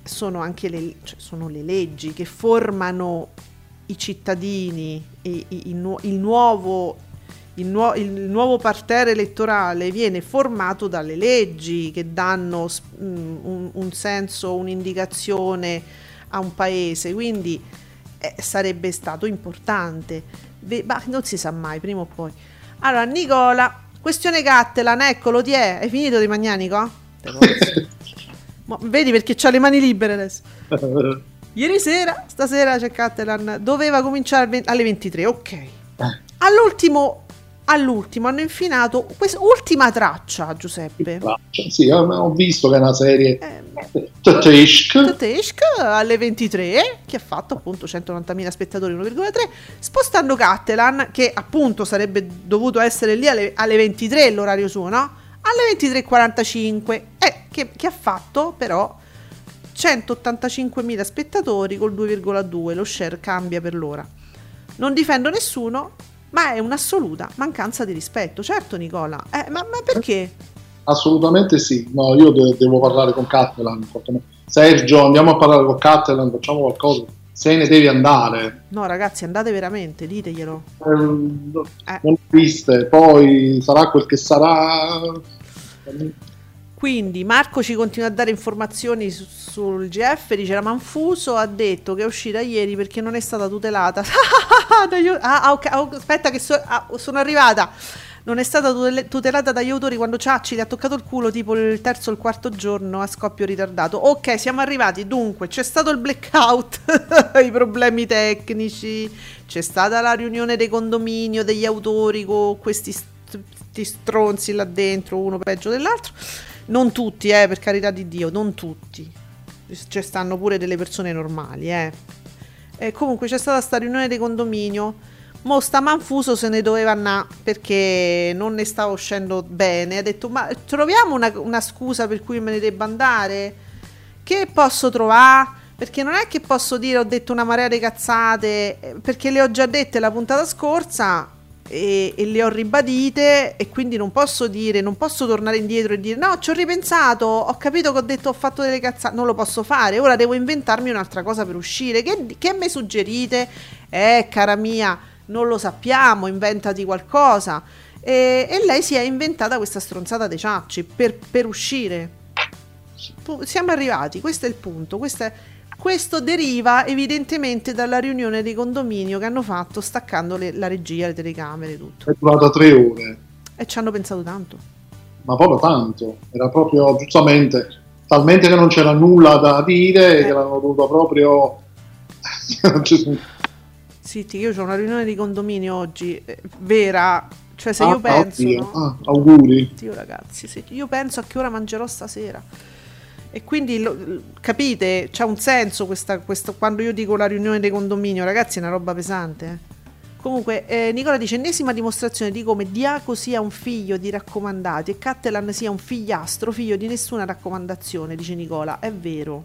sono anche le, cioè, sono le leggi che formano i cittadini e i- il, il nuovo il, nuo- il nuovo parterre elettorale viene formato dalle leggi che danno mm, un, un senso, un'indicazione a un paese, quindi eh, sarebbe stato importante. Ve- ma non si sa mai, prima o poi. Allora, Nicola, questione Cattelan, eccolo, ti è? Hai finito di mangiare, Nico? Te Ma vedi perché c'ha le mani libere adesso. Ieri sera, stasera c'è Cattelan, doveva cominciare alle 23, ok. All'ultimo, all'ultimo hanno infinato questa ultima traccia, Giuseppe. Sì ho visto che è una serie Eh, Tedesca alle 23 che ha fatto appunto 190.000 spettatori 1,3 spostando Cattelan che appunto sarebbe dovuto essere lì alle, alle 23 l'orario suo no? Alle 23.45 eh, che, che ha fatto però 185.000 spettatori col 2,2 lo share cambia per l'ora. Non difendo nessuno ma è un'assoluta mancanza di rispetto. Certo Nicola. Eh, ma, ma perché? assolutamente sì. No io de- devo parlare con Catalan Sergio andiamo a parlare con Catalan facciamo qualcosa se ne devi andare no ragazzi andate veramente diteglielo Ehm, Eh. non esiste poi sarà quel che sarà Quindi Marco ci continua a dare informazioni su- sul GF, dice la Manfuso ha detto che è uscita ieri perché non è stata tutelata. Ah, ah, ah, aspetta che so- ah, sono arrivata. Non è stata tutelata dagli autori quando Ciacci le ha toccato il culo tipo il terzo o il quarto giorno a scoppio ritardato. Ok, siamo arrivati. Dunque, c'è stato il blackout, i problemi tecnici, c'è stata la riunione dei condominio degli autori con questi st- stronzi là dentro, uno peggio dell'altro. Non tutti, eh, per carità di Dio, non tutti. Ci stanno pure delle persone normali, eh. E comunque c'è stata sta riunione di condominio. Mo sta Manfuso se ne doveva andare perché non ne stava uscendo bene. Ha detto: Ma troviamo una, una scusa per cui me ne debba andare? Che posso trovare? Perché non è che posso dire ho detto una marea di cazzate, eh, perché le ho già dette la puntata scorsa e, e le ho ribadite e quindi non posso dire, non posso tornare indietro e dire no, ci ho ripensato, ho capito che ho detto ho fatto delle cazzate, non lo posso fare, ora devo inventarmi un'altra cosa per uscire. Che, che mi suggerite? Eh, cara mia, non lo sappiamo, inventati qualcosa. E, e lei si è inventata questa stronzata dei ciacci per, per uscire. Siamo arrivati, questo è il punto. Questo, è- questo deriva evidentemente dalla riunione di condominio che hanno fatto staccando le- la regia, le telecamere, tutto. È durata tre ore, E ci hanno pensato tanto. ma proprio tanto. Era proprio giustamente talmente che non c'era nulla da dire Eh. che l'hanno dovuto proprio. Sì, io ho una riunione di condominio oggi, eh, vera. Cioè, se Ah, io penso. oddio. no? Ah, auguri. Dio ragazzi, se io penso a che ora mangerò stasera. E quindi lo- capite, c'ha un senso questa, questo, quando io dico la riunione di condominio, ragazzi, è una roba pesante. eh. Comunque, eh, Nicola dice: ennesima dimostrazione di come Diaco sia un figlio di raccomandati e Cattelan sia un figliastro, figlio di nessuna raccomandazione. Dice Nicola: È vero,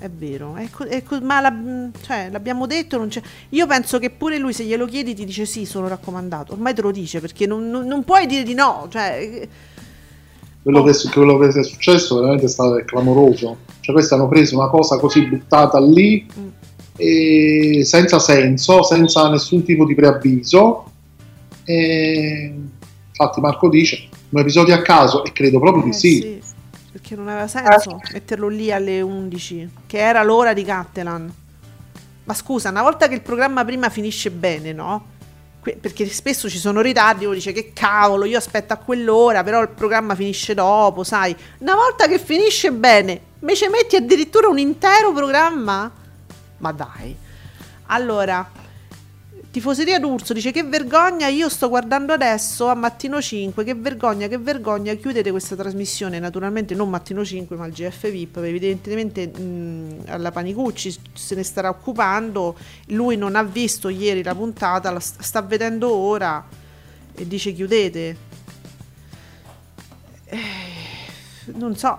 è vero, è co- è co- ma la- mh, cioè, l'abbiamo detto. Non c'è... Io penso che pure lui, se glielo chiedi, ti dice sì, sono raccomandato. Ormai te lo dice perché non, non- non puoi dire di no. Cioè, eh, Quello, Oh. che, quello che è successo veramente è stato clamoroso. Cioè, questi hanno preso una cosa così buttata lì Mm. senza senso, senza nessun tipo di preavviso. E... Infatti, Marco dice un episodio a caso, e credo proprio di Eh, sì. Perché non aveva senso metterlo lì alle 11, che era l'ora di Cattelan. Ma scusa, una volta che il programma prima finisce bene, no? Que- Perché spesso ci sono ritardi, uno dice che cavolo, io aspetto a quell'ora, però il programma finisce dopo, sai. Una volta che finisce bene, me ci metti addirittura un intero programma? Ma dai. Allora, Tifoseria d'Urso dice che vergogna, io sto guardando adesso a Mattino 5, che vergogna, che vergogna, chiudete questa trasmissione, naturalmente non Mattino 5 ma il GF VIP, evidentemente mh, alla Panicucci se ne starà occupando, lui non ha visto ieri la puntata, la st- sta vedendo ora e dice chiudete. Eh, non so,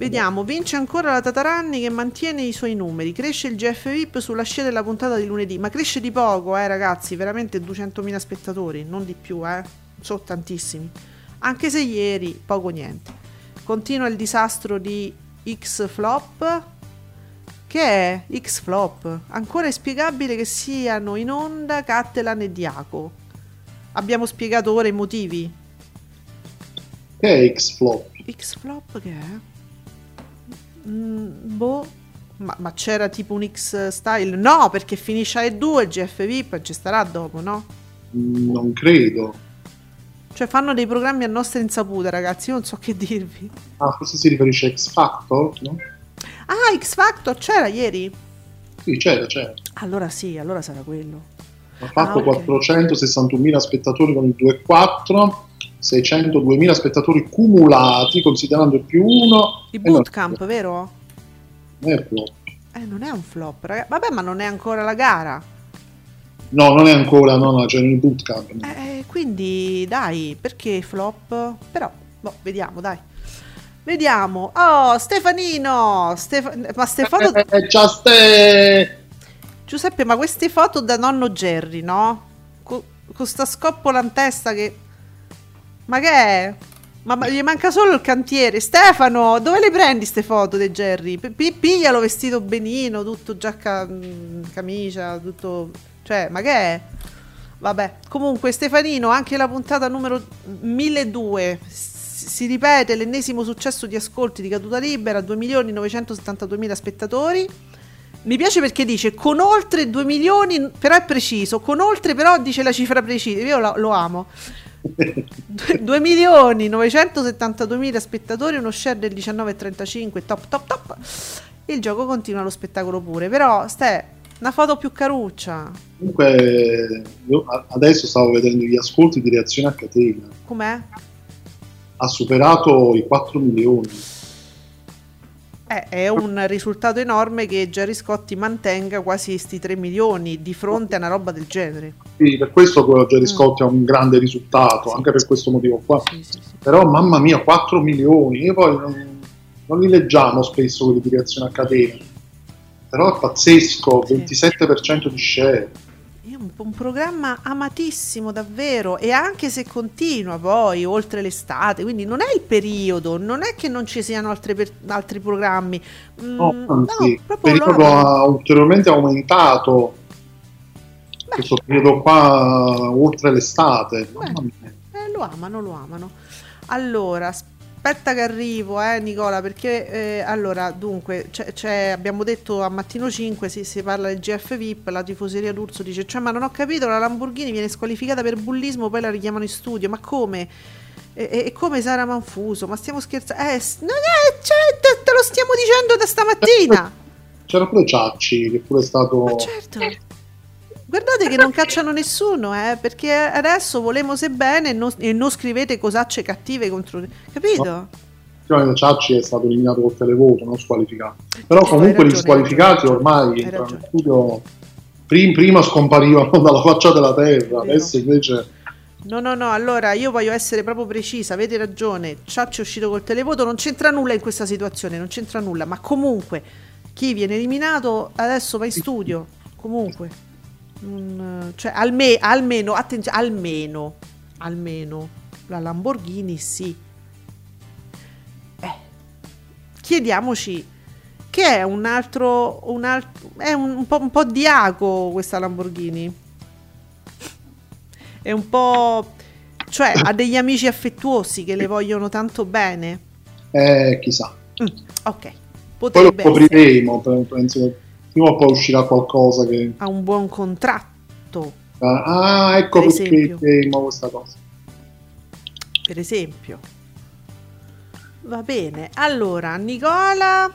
Vediamo, vince ancora la Tataranni che mantiene i suoi numeri, cresce il GF VIP sulla scia della puntata di lunedì, ma cresce di poco, eh ragazzi, veramente 200.000 spettatori, non di più, eh, sono tantissimi. Anche se ieri poco niente. Continua il disastro di X Flop. Che è X Flop? Ancora è spiegabile che siano in onda Cattelan e Diaco. Abbiamo spiegato ora i motivi. Che è X-Flop? X Flop che è? Mm, boh. Ma, ma c'era tipo un X style? No, perché finisce alle 2 il GF VIP e ci starà dopo, no? Non credo. Cioè fanno dei programmi a nostra insaputa, ragazzi, io non so che dirvi. Ah, forse si riferisce a X-Factor? No? Ah, X Factor c'era ieri? Sì, c'era, c'era. Allora sì, allora sarà quello. Ha fatto Ah, ok. 461.000 spettatori con il 2,4, 602.000 spettatori cumulati, considerando il più 1. Il bootcamp, vero? Non è flop. Eh, non è un flop, ragazzi. Vabbè, ma non è ancora la gara. No, non è ancora, no, no, c'è il bootcamp. Eh, quindi dai, perché flop? Però, boh, vediamo, dai. Vediamo. Oh, Stefanino! Stefa- ma ste foto... Eh, già ste... Giuseppe, ma queste foto da nonno Jerry, no? Co- con sta scoppola in testa che... Ma che è? Ma, gli manca solo il cantiere. Stefano, dove le prendi ste foto di Jerry? P- pi- piglialo vestito benino, tutto giacca, mh, camicia, tutto... Cioè, ma che è? Vabbè, comunque Stefanino, anche la puntata numero 1002 s- si ripete l'ennesimo successo di ascolti di Caduta Libera, 2.972.000 spettatori. Mi piace perché dice con oltre 2 milioni, però è preciso, con oltre però dice la cifra precisa, io lo, lo amo. 2 milioni 972 mila spettatori, uno share del 19,35, top top top. Il gioco continua lo spettacolo pure, però ste una foto più caruccia. Comunque, adesso stavo vedendo gli ascolti di reazione a catena. Com'è? Ha superato i 4 milioni. Eh, è un risultato enorme che Gerry Scotti mantenga quasi sti 3 milioni di fronte a una roba del genere. Quindi per questo quello Jerry Mm. Scott è un grande risultato, Sì. anche per questo motivo qua. Sì, sì, sì. Però mamma mia, 4 milioni, io poi non, non li leggiamo spesso quelli di reazione a catena. Però è pazzesco, Sì. 27% di share. Un, programma amatissimo davvero e anche se continua poi oltre l'estate, quindi non è il periodo, non è che non ci siano altre per- altri programmi. Mm, No, anzi, il periodo ha ulteriormente aumentato Beh, questo periodo qua oltre l'estate. Mia. eh, lo amano, lo amano. Allora, aspetta che arrivo, eh, Nicola, perché eh, allora, dunque, c'è- c'è- abbiamo detto a mattino 5 si, si parla del GF VIP, la tifoseria d'Urso dice, cioè, ma non ho capito, la Lamborghini viene squalificata per bullismo, poi la richiamano in studio, ma come? E, e- e come Sara Manfuso? Ma stiamo scherzando? Eh, non è, cioè, te, te lo stiamo dicendo da stamattina. C'era pure Ciacci, che pure è stato... Ma certo. Guardate che non cacciano nessuno, eh, perché adesso volemo se bene e non, e non scrivete cosacce cattive contro... Capito? Effettivamente Ciacci è stato eliminato col televoto, non squalificato. Però comunque ragione, gli squalificati ormai entrano in studio... prim- prima scomparivano dalla faccia della terra, adesso invece... No, no, no, allora io voglio essere proprio precisa, avete ragione, Ciacci è uscito col televoto, non c'entra nulla in questa situazione, non c'entra nulla, ma comunque chi viene eliminato adesso va in studio, comunque. Non, cioè, alme- almeno, attenzione, almeno, almeno la Lamborghini sì. Eh, chiediamoci che è un altro, un altro è un, un po', un po' di ago questa Lamborghini è un po'. cioè ha degli amici affettuosi che le vogliono tanto bene. Eh, chissà. Mm, ok, Poi lo potrebbe scopriremo, pe- penso prima o poi uscirà qualcosa che... Ha un buon contratto, Ah, ecco Per perché temo questa cosa. per esempio. Va bene, allora Nicola.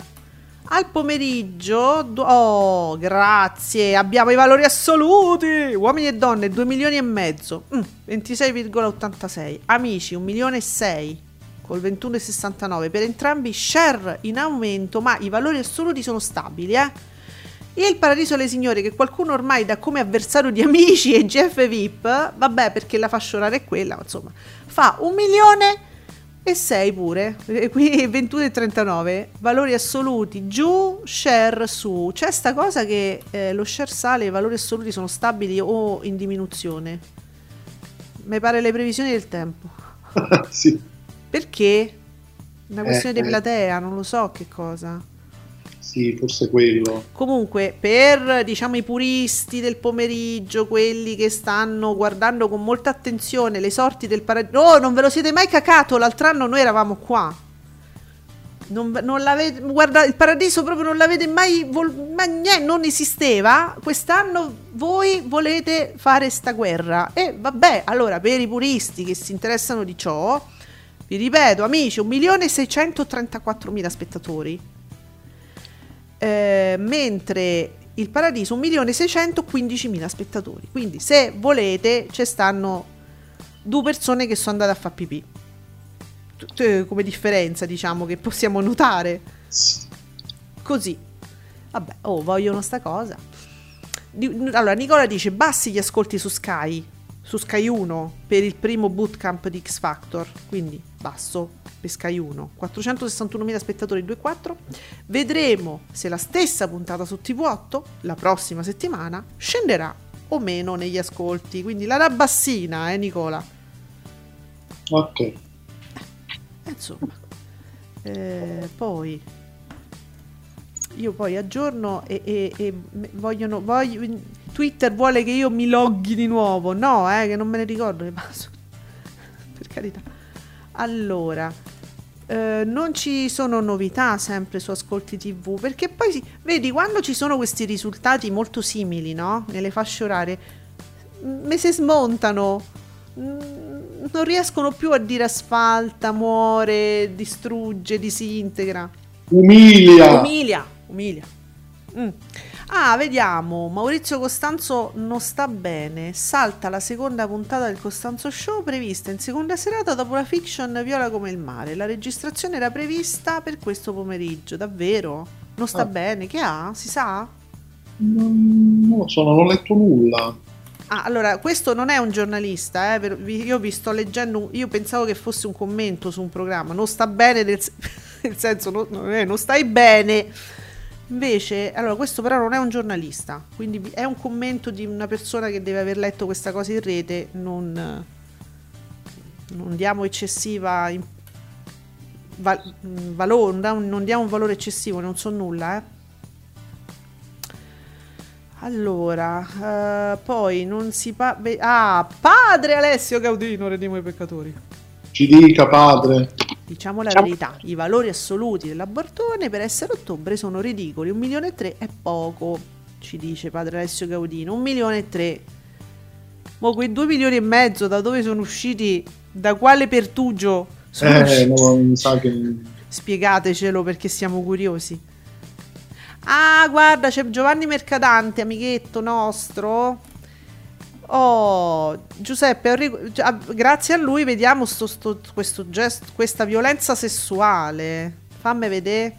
Al pomeriggio, oh, grazie, abbiamo i valori assoluti, uomini e donne, 2 milioni e mezzo, Mm, 26,86, amici, 1 milione e 6, col 21,69, per entrambi share in aumento, ma i valori assoluti sono stabili, eh. E il Paradiso alle Signore, che qualcuno ormai dà come avversario di amici e GF VIP, vabbè perché la fascia oraria è quella, ma insomma, fa 1 milione e 6 pure, e qui 21,39, valori assoluti giù, share su. C'è sta cosa che eh, lo share sale, i valori assoluti sono stabili o in diminuzione. Mi pare le previsioni del tempo. sì, Perché? Una questione Eh, di eh. platea, non lo so che cosa. Sì, forse quello. Comunque, per diciamo i puristi del pomeriggio, quelli che stanno guardando con molta attenzione le sorti del paradiso. Oh, non ve lo siete mai cacato? L'altro anno noi eravamo qua. Non, non l'avete, guarda, il paradiso proprio non l'avete mai. vol- ma niente, non esisteva. Quest'anno voi volete fare sta guerra. E vabbè, allora, per i puristi che si interessano di ciò, vi ripeto, amici, 1.634.000 spettatori eh, mentre il Paradiso 1.615.000 spettatori. Quindi se volete ci stanno due persone che sono andate a fare pipì. Tut- eh, Come differenza diciamo che possiamo notare. Sì. Così. Vabbè, oh, vogliono sta cosa. Allora, Nicola dice bassi gli ascolti su Sky, su Sky 1 per il primo bootcamp di X Factor, quindi basso per Sky 1, 461.000 spettatori 2.4. Vedremo se la stessa puntata su TV8 la prossima settimana scenderà o meno negli ascolti, quindi la rabbassina, eh Nicola. Ok. Eh, insomma, Eh, poi io poi aggiorno e, e- e vogliono, voglio, Twitter vuole che io mi loghi di nuovo. No, eh, che non me ne ricordo le password. per carità. Allora, eh, non ci sono novità sempre su Ascolti TV perché poi si- vedi quando ci sono questi risultati molto simili, no? Nelle fasce orarie, me si smontano. Non riescono più a dire asfalta, muore, distrugge, disintegra. Umilia. Umilia, umilia. Mm. Ah, vediamo. Maurizio Costanzo non sta bene. Salta la seconda puntata del Costanzo Show prevista in seconda serata dopo la fiction Viola come il mare. La registrazione era prevista per questo pomeriggio. Davvero? Non sta Ah. bene? Che ha? Si sa? Non lo so, non ho letto nulla. Ah, allora, questo non è un giornalista, eh, per- io vi sto leggendo, io pensavo che fosse un commento su un programma, non sta bene nel, nel senso, non, non stai bene. Invece, allora, questo però non è un giornalista, quindi è un commento di una persona che deve aver letto questa cosa in rete, non, non diamo eccessiva val- valore, non diamo- un valore eccessivo, non so nulla, eh. Allora, eh, poi non si parla. Ah, padre Alessio Gaudino, redimo i peccatori. Ci dica, padre. Diciamo la verità: i valori assoluti dell'abortone per essere ottobre sono ridicoli. Un milione e tre è poco, ci dice padre Alessio Gaudino. Un milione e tre. Ma quei due milioni e mezzo da dove sono usciti? Da quale pertugio sono Eh, usciti? no, mi sa che... Spiegatecelo perché siamo curiosi. Ah, guarda, c'è Giovanni Mercadante, amichetto nostro. Oh, Giuseppe, gi- ah, grazie a lui vediamo sto- sto- questo gesto, questa violenza sessuale. Fammi vedere.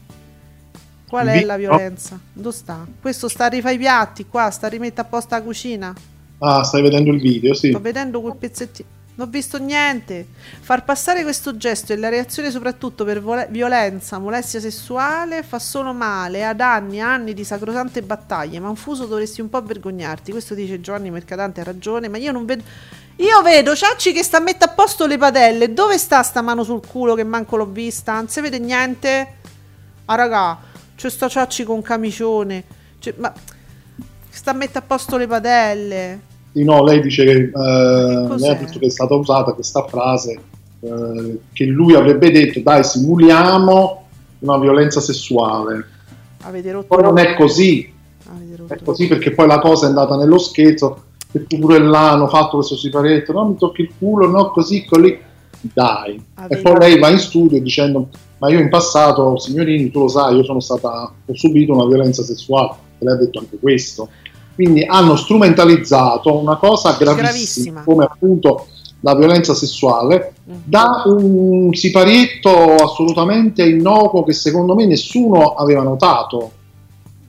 Qual è Vi- la violenza? Dove sta? Questo sta a rifare i piatti qua, sta a rimettere a posto la cucina. Ah, stai vedendo il video, sì. Sto vedendo quel pezzettino. Non ho visto niente. Far passare questo gesto e la reazione soprattutto per vole- violenza, molestia sessuale fa solo male ad anni e anni di sacrosante battaglie. Ma un fuso dovresti un po' vergognarti. Questo dice Giovanni Mercadante, ha ragione. Ma io non vedo. Io vedo Ciacci che sta a mettere a posto le padelle. Dove sta sta mano sul culo che manco l'ho vista? Non si vede niente? Ah, raga, c'è sta Ciacci con camicione. Cioè, ma sta a mettere a posto le padelle. No, lei dice che, eh, lei ha detto che è stata usata questa frase eh, che lui avrebbe detto dai simuliamo una violenza sessuale. Poi non è così, è così perché poi la cosa è andata nello scherzo, e pure là hanno fatto questo siparetto, no mi tocchi il culo, no così, così, dai. Avete- E poi lei va in studio dicendo ma io in passato, signorini, tu lo sai, io sono stata, ho subito una violenza sessuale, e lei ha detto anche questo. Quindi hanno strumentalizzato una cosa gravissima, Gravissima. come appunto la violenza sessuale, Mm. da un siparietto assolutamente innocuo che secondo me nessuno aveva notato.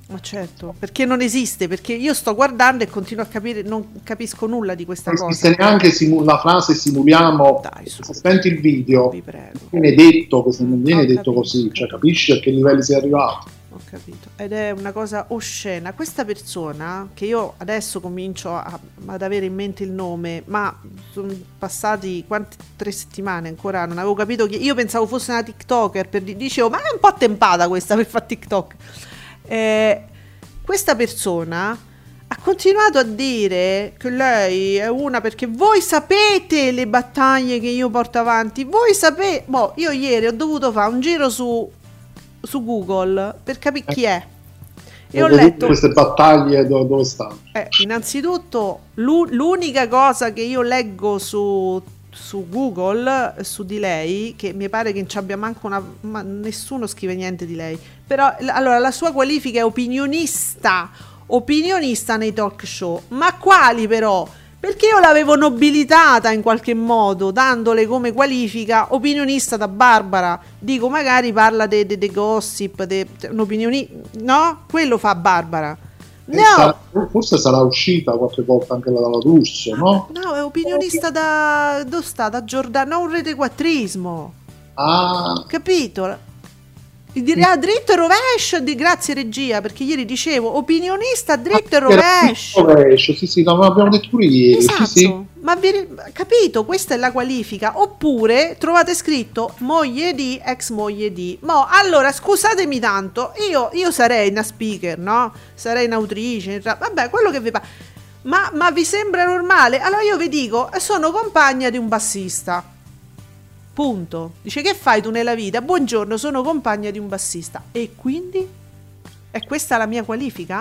Ma certo, perché non esiste, perché io sto guardando e continuo a capire, non capisco nulla di questa Non cosa. esiste neanche simu- la frase simuliamo, Dai, su, se senti il video, vi prego. viene detto, non viene detto così, cioè capisci a che livelli sei arrivato. Ho capito. Ed è una cosa oscena. Questa persona, che io adesso comincio a- ad avere in mente il nome, ma sono passati quante, tre settimane ancora, non avevo capito che io pensavo fosse una TikToker, per, di- dicevo, ma è un po' attempata questa per fare TikTok. Eh, questa persona ha continuato a dire che lei è una perché voi sapete le battaglie che io porto avanti, voi sapete, boh, io ieri ho dovuto fare un giro su, su Google per capire chi è. E ho Dopo tutte letto, queste battaglie do- dove stanno? eh, innanzitutto, l'u- l'unica cosa che io leggo su, su Google eh, su di lei, che mi pare che non ci abbia manco una. ma nessuno scrive niente di lei. Però, l- allora, la sua qualifica è opinionista. Opinionista nei talk show. Ma quali però? Perché io l'avevo nobilitata in qualche modo, dandole come qualifica opinionista da Barbara. Dico, magari parla dei de, de gossip, de, un'opinioni... No? Quello fa Barbara. No! sarà- forse sarà uscita qualche volta anche la dalla D'Urso, no? No, è opinionista da. Dove sta? Da Giordano, un retequattrismo. Ah, Capito? Dire ah, dritto e rovescio. Di, grazie, regia, perché ieri dicevo opinionista dritto e rovescio. rovescio, sì, sì, no, ma abbiamo detto pure ieri, Esatto, sì, sì. ma vi capito? Questa è la qualifica. Oppure trovate scritto moglie di, ex moglie di. Mo, allora scusatemi tanto, io, io sarei una speaker, no? Sarei un'autrice, vabbè, quello che vi pare. Ma, ma vi sembra normale? Allora io vi dico, sono compagna di un bassista. Punto. Dice che fai tu nella vita? Buongiorno, sono compagna di un bassista. E quindi? È questa la mia qualifica?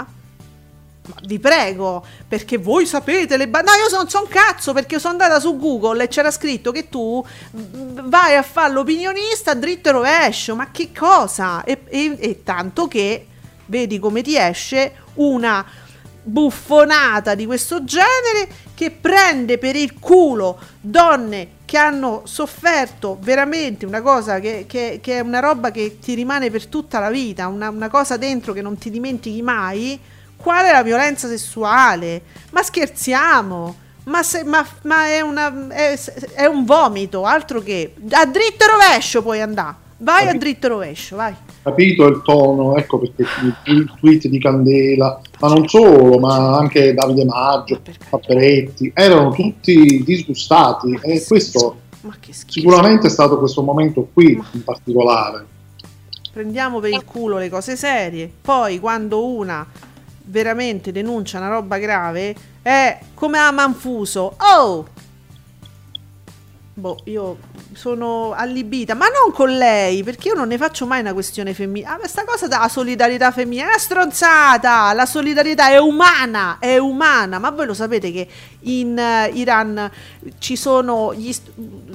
Ma vi prego, perché voi sapete le ba- No, io non so un cazzo perché sono andata su Google e c'era scritto che tu mm, vai a fare l'opinionista dritto e rovescio. Ma che cosa? E, e- e tanto che vedi come ti esce una buffonata di questo genere che prende per il culo donne che hanno sofferto veramente una cosa che, che- che è una roba che ti rimane per tutta la vita, una, una cosa dentro che non ti dimentichi mai. Qual è la violenza sessuale? Ma scherziamo? Ma, se- ma- ma è, una, è, è un vomito, altro che a dritto e rovescio puoi andare. Vai a dritto rovescio, vai. Capito il tono, ecco perché il, tweet di Candela, ma non solo, ma anche Davide Maggio, Paperetti, erano tutti disgustati e questo sicuramente è stato questo momento qui in particolare. prendiamo per il culo le cose serie. Poi quando una veramente denuncia una roba grave è come a Manfuso. Oh! Boh, io sono allibita, ma non con lei, perché io non ne faccio mai una questione femminile. Ah, questa cosa della solidarietà femminile è una stronzata. La solidarietà è umana, è umana. Ma voi lo sapete che in eh, Iran ci sono gli st-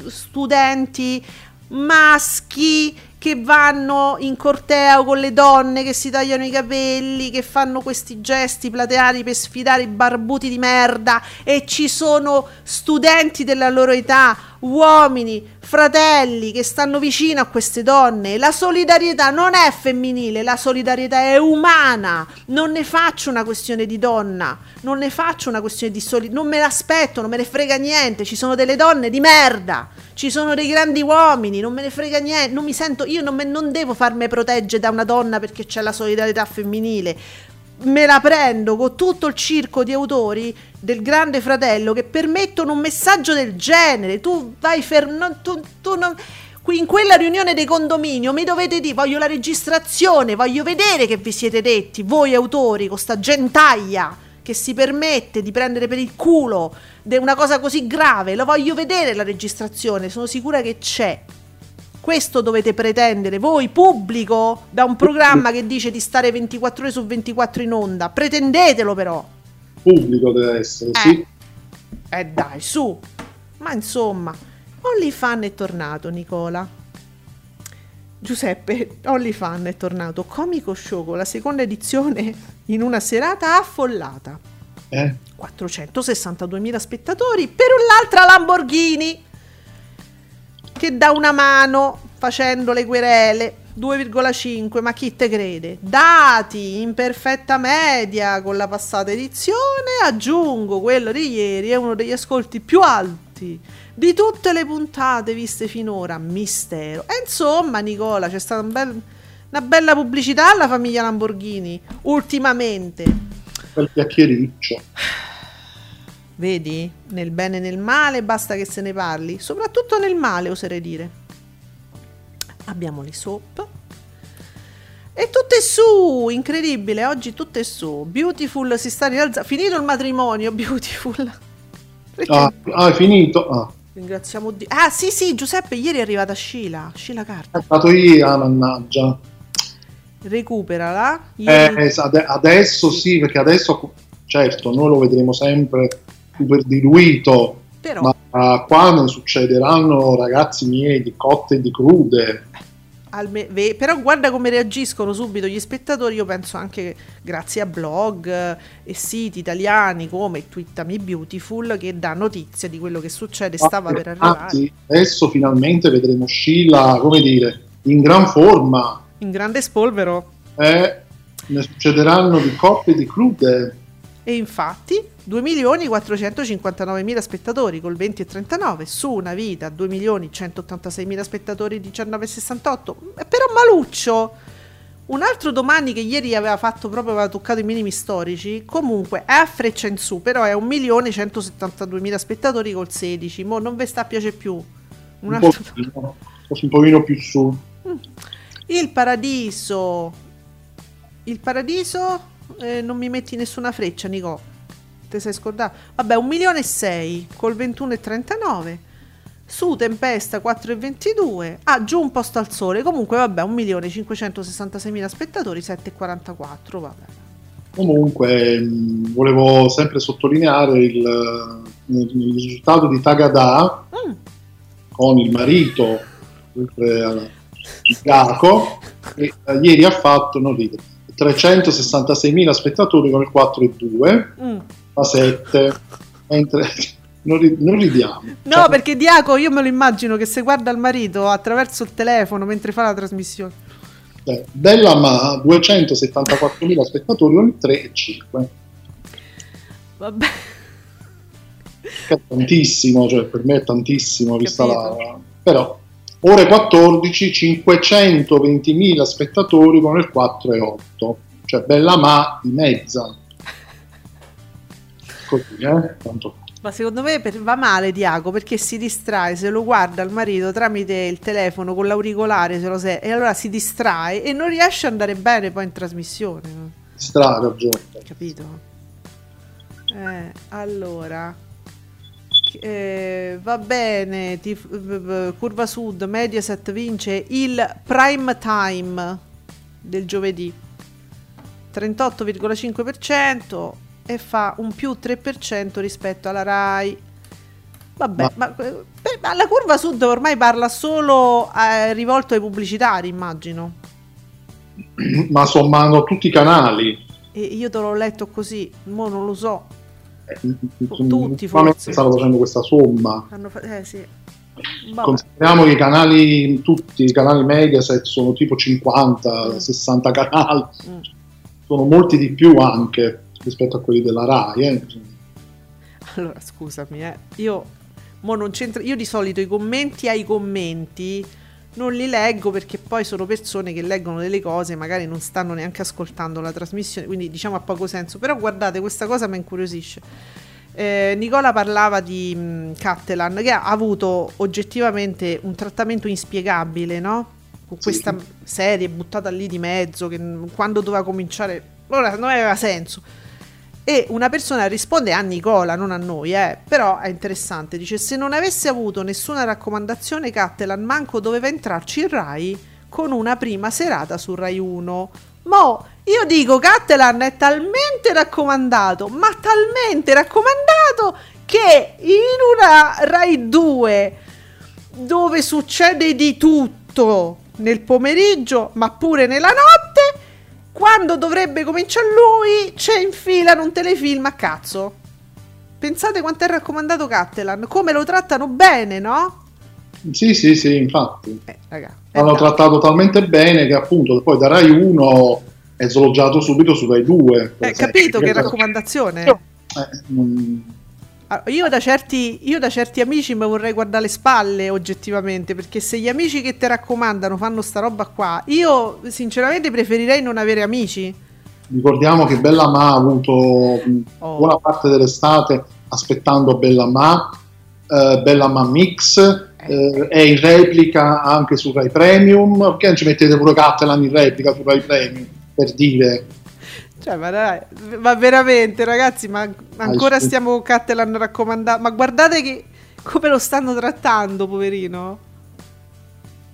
studenti maschi che vanno in corteo con le donne che si tagliano i capelli, che fanno questi gesti plateali per sfidare i barbuti di merda e ci sono studenti della loro età, uomini, fratelli che stanno vicino a queste donne. La solidarietà non è femminile, la solidarietà è umana. Non ne faccio una questione di donna, non ne faccio una questione di solidarietà, non me l'aspetto, non me ne frega niente. Ci sono delle donne di merda, ci sono dei grandi uomini, non me ne frega niente, non mi sento, io non, me- non devo farmi proteggere da una donna perché c'è la solidarietà femminile. Me la prendo con tutto il circo di autori del Grande Fratello che permettono un messaggio del genere. Tu vai fermo, tu, tu non... Qui in quella riunione dei condominio mi dovete dire, voglio la registrazione, voglio vedere che vi siete detti, voi autori, con sta gentaglia che si permette di prendere per il culo una cosa così grave, lo voglio vedere la registrazione, sono sicura che c'è. Questo dovete pretendere voi, pubblico, da un programma che dice di stare 24 ore su 24 in onda. Pretendetelo però. Pubblico deve essere, sì. Eh dai, su. Ma insomma, OnlyFan è tornato, Nicola. Giuseppe, OnlyFan è tornato. Comico Show con la seconda edizione in una serata affollata. Eh? 462.000 spettatori per un'altra Lamborghini che dà una mano facendo le querele 2,5 ma chi te crede? Dati in perfetta media con la passata edizione aggiungo quello di ieri è uno degli ascolti più alti di tutte le puntate viste finora mistero. E insomma Nicola c'è stata un bel- una bella pubblicità alla famiglia Lamborghini ultimamente. Quel chiacchiericcio. Vedi? Nel bene e nel male basta che se ne parli, soprattutto nel male oserei dire. Abbiamo le soap. E tutto è su, incredibile, oggi tutto è su. Beautiful si sta rialzando. Finito il matrimonio, Beautiful. Perché Ah, ah, è finito? Ah, ringraziamo Dio. Ah, sì, sì, Giuseppe, ieri è arrivata Sheila, Sheila Carta. è stato io, ah, mannaggia. Recuperala. Eh, Ieri- ade- adesso sì, perché adesso, certo, noi lo vedremo sempre super diluito, però ma ah, qua ne succederanno, ragazzi miei, di cotte e di crude. Alme- ve- però guarda come reagiscono subito gli spettatori, io penso anche che grazie a blog eh, e siti italiani come Twittami Beautiful che dà notizie di quello che succede, stava per arrivare Anzi, adesso finalmente vedremo Scilla, come dire, in gran forma. in grande spolvero Eh, ne succederanno di cotte e di crude. E infatti 2.459.000 spettatori col 20 e 39 su una vita 2.186.000 spettatori 19,68 Eh, però maluccio un altro domani che ieri aveva fatto proprio aveva toccato i minimi storici comunque è a freccia in su però è 1.172.000 spettatori col 16 mo non ve sta a piace più. Un Un altro pochino, un pochino più su. il paradiso. Il paradiso eh, non mi metti nessuna freccia Nico. Te sei scordato. Vabbè 1 milione e 6 col 21,39 su Tempesta 4,22 ah giù un posto al sole. Comunque vabbè 1 milione 566 mila spettatori 7,44 vabbè. Comunque, mh, volevo sempre sottolineare il, eh, il risultato di Tagada Mm. con il marito, oltre a Giaco, che ieri ha fatto, non ride, 366.000 spettatori con il 4,2, Mm. a 7, mentre non, ri- non ridiamo. No, Cioè, perché Diaco io me lo immagino che se guarda il marito attraverso il telefono mentre fa la trasmissione. eh, Bella ma 274.000 spettatori con il 3,5. Vabbè. è tantissimo, cioè per me è tantissimo, vista la... Però ore 14 520.000 spettatori con il 4,8 cioè bella ma di mezza così eh tanto Ma secondo me per- va male Diaco perché si distrae, se lo guarda il marito tramite il telefono con l'auricolare se lo se- e allora si distrae e non riesce ad andare bene poi in trasmissione. no? stra ragione Capito? Eh, allora eh, va bene, ti- v- v- Curva Sud, Mediaset vince il prime time del giovedì 38,5% e fa un più 3% rispetto alla RAI. Vabbè, Ma- ma, beh, ma la Curva Sud ormai parla solo eh, rivolto ai pubblicitari, immagino. ma sommando tutti i canali E io te l'ho letto così, mo non lo so. Eh, Tutti, ultimamente forse. stanno facendo questa somma fa- eh sì. Consideriamo che i canali tutti i canali Mediaset sono tipo 50 Mm. 60 canali Mm. sono molti di più anche rispetto a quelli della RAI eh. Allora, scusami, eh. Io mo non c'entra. Io di solito i commenti ai commenti non li leggo perché poi sono persone che leggono delle cose e magari non stanno neanche ascoltando la trasmissione, quindi diciamo ha poco senso. Però guardate, questa cosa mi incuriosisce. Eh, Nicola parlava di mh, Cattelan che ha avuto oggettivamente un trattamento inspiegabile, no? Con Sì. questa serie buttata lì di mezzo che quando doveva cominciare, ora non aveva senso. E una persona risponde a Nicola, non a noi, eh, però è interessante. Dice: Se non avesse avuto nessuna raccomandazione, Cattelan manco doveva entrarci in Rai con una prima serata su Rai 1. Mo io dico: Cattelan è talmente raccomandato, ma talmente raccomandato che in una Rai 2 dove succede di tutto nel pomeriggio, ma pure nella notte, quando dovrebbe cominciare lui, c'è infilano un telefilm a cazzo. Pensate quanto è raccomandato Cattelan, come lo trattano bene, no? sì sì sì infatti Eh, raga. eh, hanno dai. trattato talmente bene che appunto poi da Rai 1 è sloggiato subito su Rai 2 per Eh, capito che raccomandazione? Eh, non- Io da, certi, io da certi amici mi vorrei guardare le spalle oggettivamente, perché se gli amici che ti raccomandano fanno sta roba qua, io sinceramente preferirei non avere amici. ricordiamo che Bella Ma ha avuto Oh. buona parte dell'estate aspettando Bella Ma eh, Bella Ma Mix eh, è in replica anche su Rai Premium perché non ci mettete pure Catalan in replica su Rai Premium per dire Cioè, ma, dai, ma veramente, ragazzi, ma ancora stiamo con Cattelan raccomandato. Ma guardate che come lo stanno trattando, poverino.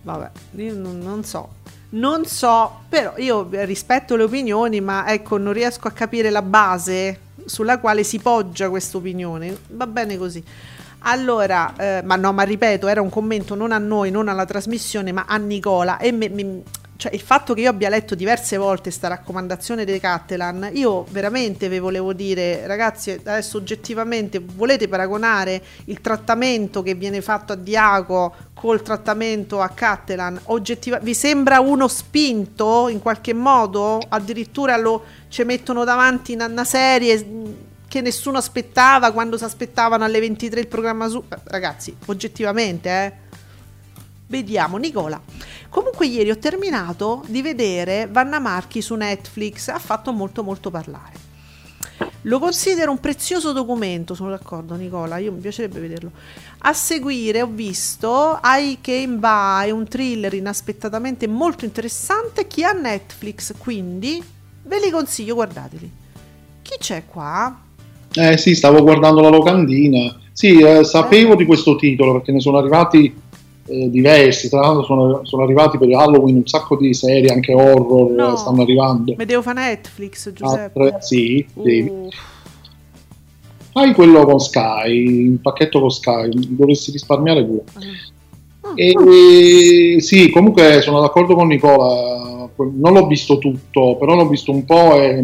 Vabbè, io non, non so. Non so, però io rispetto le opinioni, ma ecco, non riesco a capire la base sulla quale si poggia questa opinione. Va bene così. Allora, eh, ma no, ma ripeto, era un commento non a noi, non alla trasmissione, ma a Nicola. E me- me- cioè, il fatto che io abbia letto diverse volte sta raccomandazione dei Cattelan, io veramente vi volevo dire, ragazzi, adesso oggettivamente volete paragonare il trattamento che viene fatto a Diaco col trattamento a Cattelan? Oggettiva- vi sembra uno spinto in qualche modo? Addirittura lo ci mettono davanti una, una serie mh, che nessuno aspettava quando si aspettavano alle 23 il programma su... Ragazzi, oggettivamente, eh. Vediamo, Nicola. Comunque ieri ho terminato di vedere Vanna Marchi su Netflix, ha fatto molto molto parlare. Lo considero un prezioso documento, sono d'accordo Nicola, io mi piacerebbe vederlo. A seguire ho visto I Came By, un thriller inaspettatamente molto interessante che ha Netflix, quindi ve li consiglio, guardateli. Chi c'è qua? eh sì stavo guardando la locandina sì eh, sapevo di questo titolo perché ne sono arrivati eh, diversi. Tra l'altro sono, sono arrivati per Halloween un sacco di serie, anche horror No. stanno arrivando. Medeo fa Netflix, Giuseppe. Altre- sì, sì. Uh, Fai quello con Sky, il pacchetto con Sky, dovresti risparmiare pure. Ah. E, sì, comunque sono d'accordo con Nicola, non l'ho visto tutto, però l'ho visto un po' e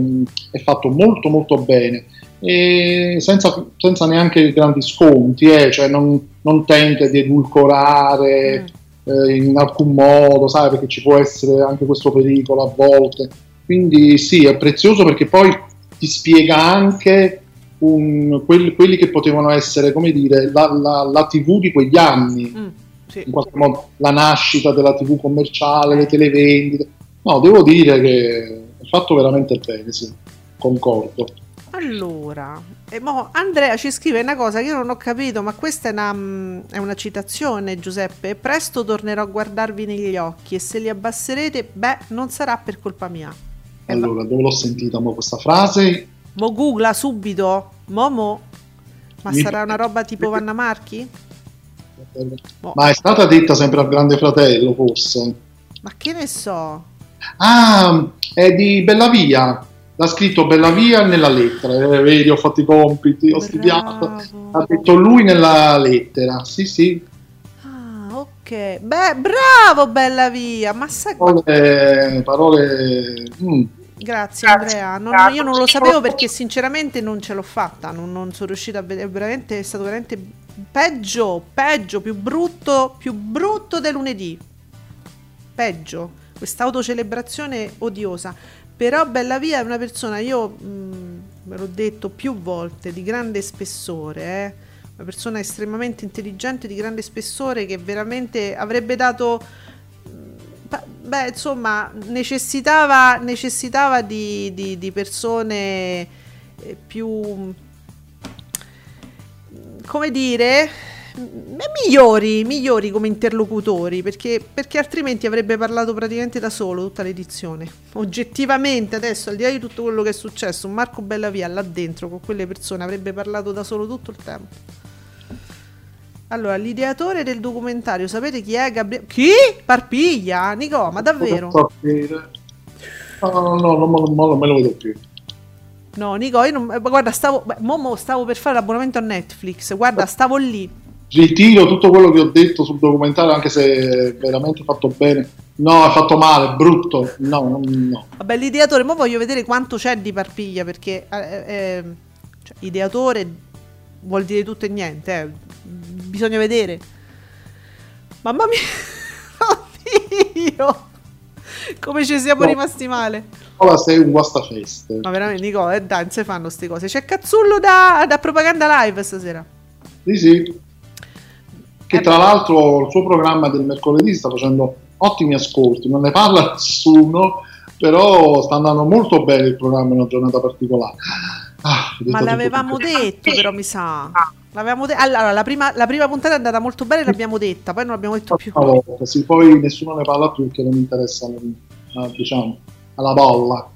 è fatto molto molto bene. E senza, senza neanche grandi sconti, eh, cioè non, non tenta di edulcorare eh, in alcun modo, sai, perché ci può essere anche questo pericolo a volte. Quindi sì, è prezioso perché poi ti spiega anche un- quelli, quelli che potevano essere, come dire, la, la- la TV di quegli anni, mm, sì. in qualche modo la nascita della TV commerciale, le televendite. No, devo dire che è fatto veramente bene, sì, concordo. Allora, e mo Andrea ci scrive una cosa che io non ho capito, ma questa è una, mm, è una citazione, Giuseppe. Presto tornerò a guardarvi negli occhi e se li abbasserete, beh, non sarà per colpa mia. Allora, dove l'ho sentita mo questa frase? Mo googla subito, Momo. Ma Mi- sarà una roba tipo Vanna Marchi? Mo- Ma è stata detta sempre al Grande Fratello, forse? Ma che ne so? Ah, è di Bellavia. L'ha scritto Bellavia nella lettera. Eh, vedi, ho fatto i compiti, ho studiato. Ha detto lui nella lettera. Sì, sì. Ah, ok. Beh, bravo, bella via. Ma sai Parole. parole mm. Grazie Andrea, Non- io non lo sapevo perché sinceramente non ce l'ho fatta, non, non sono riuscita a vedere, veramente, è stato veramente peggio, peggio, più brutto, più brutto del lunedì, peggio, questa autocelebrazione odiosa, però Bella Via è una persona, io ve l'ho detto più volte, di grande spessore, eh? una persona estremamente intelligente, di grande spessore che veramente avrebbe dato Pa- Beh, insomma, necessitava, necessitava di, di- di persone eh, più, come dire, migliori, migliori come interlocutori, perché, perché altrimenti avrebbe parlato praticamente da solo tutta l'edizione. Oggettivamente, adesso, al di là di tutto quello che è successo, Marco Bellavia là dentro con quelle persone avrebbe parlato da solo tutto il tempo. Allora, l'ideatore del documentario, sapete chi è? Gabriele. Chi? Parpiglia? Nico, ma davvero? No, no, no, no, no, no, non me lo vedo più. No, Nico, io non. eh, Guarda, stavo. beh, Momo, stavo per fare l'abbonamento a Netflix. Guarda, stavo lì. Ritiro tutto quello che ho detto sul documentario, anche se veramente fatto bene. No, è fatto male, brutto. No, no. Vabbè, l'ideatore, mo voglio vedere quanto c'è di Parpiglia, perché eh, eh, cioè, ideatore vuol dire tutto e niente, eh. bisogna vedere. Mamma mia, oddio, come ci siamo No. rimasti male. Ora sei un guastafeste. Ma veramente, Nico, eh, dai, non si fanno queste cose. C'è Cazzullo da, da propaganda live stasera. Sì, sì. Che tra l'altro il suo programma del mercoledì sta facendo ottimi ascolti, non ne parla nessuno, però sta andando molto bene il programma in una giornata particolare. Ah, Ma l'avevamo tutto. detto, però mi sa. L'avevamo de- allora, la prima, la prima puntata è andata molto bene, l'abbiamo detta, poi non l'abbiamo detto più. Volta, sì, poi nessuno ne parla più perché non interessa, eh, diciamo, alla bolla.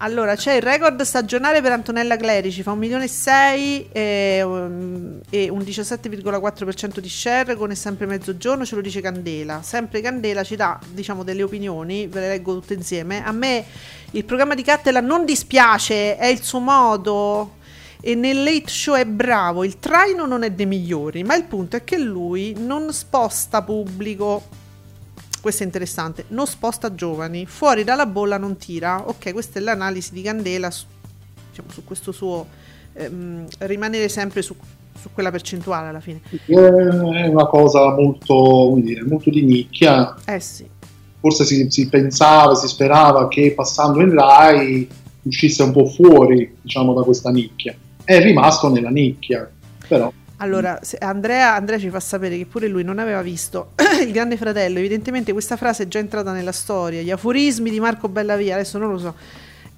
Allora, c'è il record stagionale per Antonella Clerici, fa 1 milione e 6 e, um, e un 17,4% di share con è sempre mezzogiorno, ce lo dice Candela. Sempre Candela ci dà, diciamo, delle opinioni, ve le leggo tutte insieme. A me il programma di Cattela non dispiace, è il suo modo e nel late show è bravo, il traino non è dei migliori, ma il punto è che lui non sposta pubblico. Questo è interessante, non sposta giovani, fuori dalla bolla non tira. Ok, questa è l'analisi di Candela su, diciamo, su questo suo ehm, rimanere sempre su, su quella percentuale alla fine. È una cosa molto, dire, molto di nicchia. Eh sì. Forse si, si pensava, si sperava che passando in Rai uscisse un po' fuori, diciamo, da questa nicchia. È rimasto nella nicchia, però Allora, Andrea, Andrea ci fa sapere che pure lui non aveva visto il Grande Fratello. Evidentemente questa frase è già entrata nella storia. Gli aforismi di Marco Bellavia, adesso non lo so.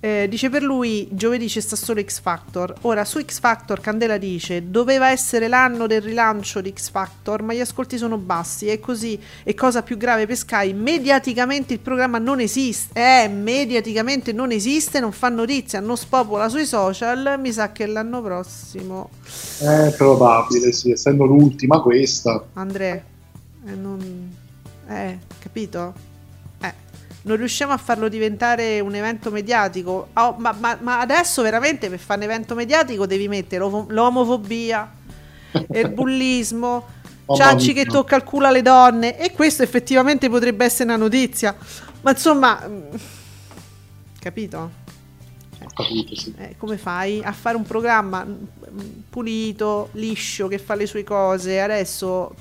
Eh, dice per lui giovedì c'è sta solo X Factor. Ora su X Factor Candela dice doveva essere l'anno del rilancio di X Factor, ma gli ascolti sono bassi e così e cosa più grave per Sky, mediaticamente il programma non esiste. Eh, mediaticamente non esiste, non fa notizia, non spopola sui social. Mi sa che l'anno prossimo è probabile, sì, essendo l'ultima questa. Andrea E non... Eh, capito? Non riusciamo a farlo diventare un evento mediatico. Oh, ma, ma- ma adesso veramente per fare un evento mediatico devi mettere l'omo- l'omofobia, il bullismo, Mamma Ciacci che tocca il culo alle donne. E questo effettivamente potrebbe essere una notizia. Ma insomma, mm, capito? Ho capito, sì. Eh, come fai a fare un programma mm, pulito, liscio, che fa le sue cose? Adesso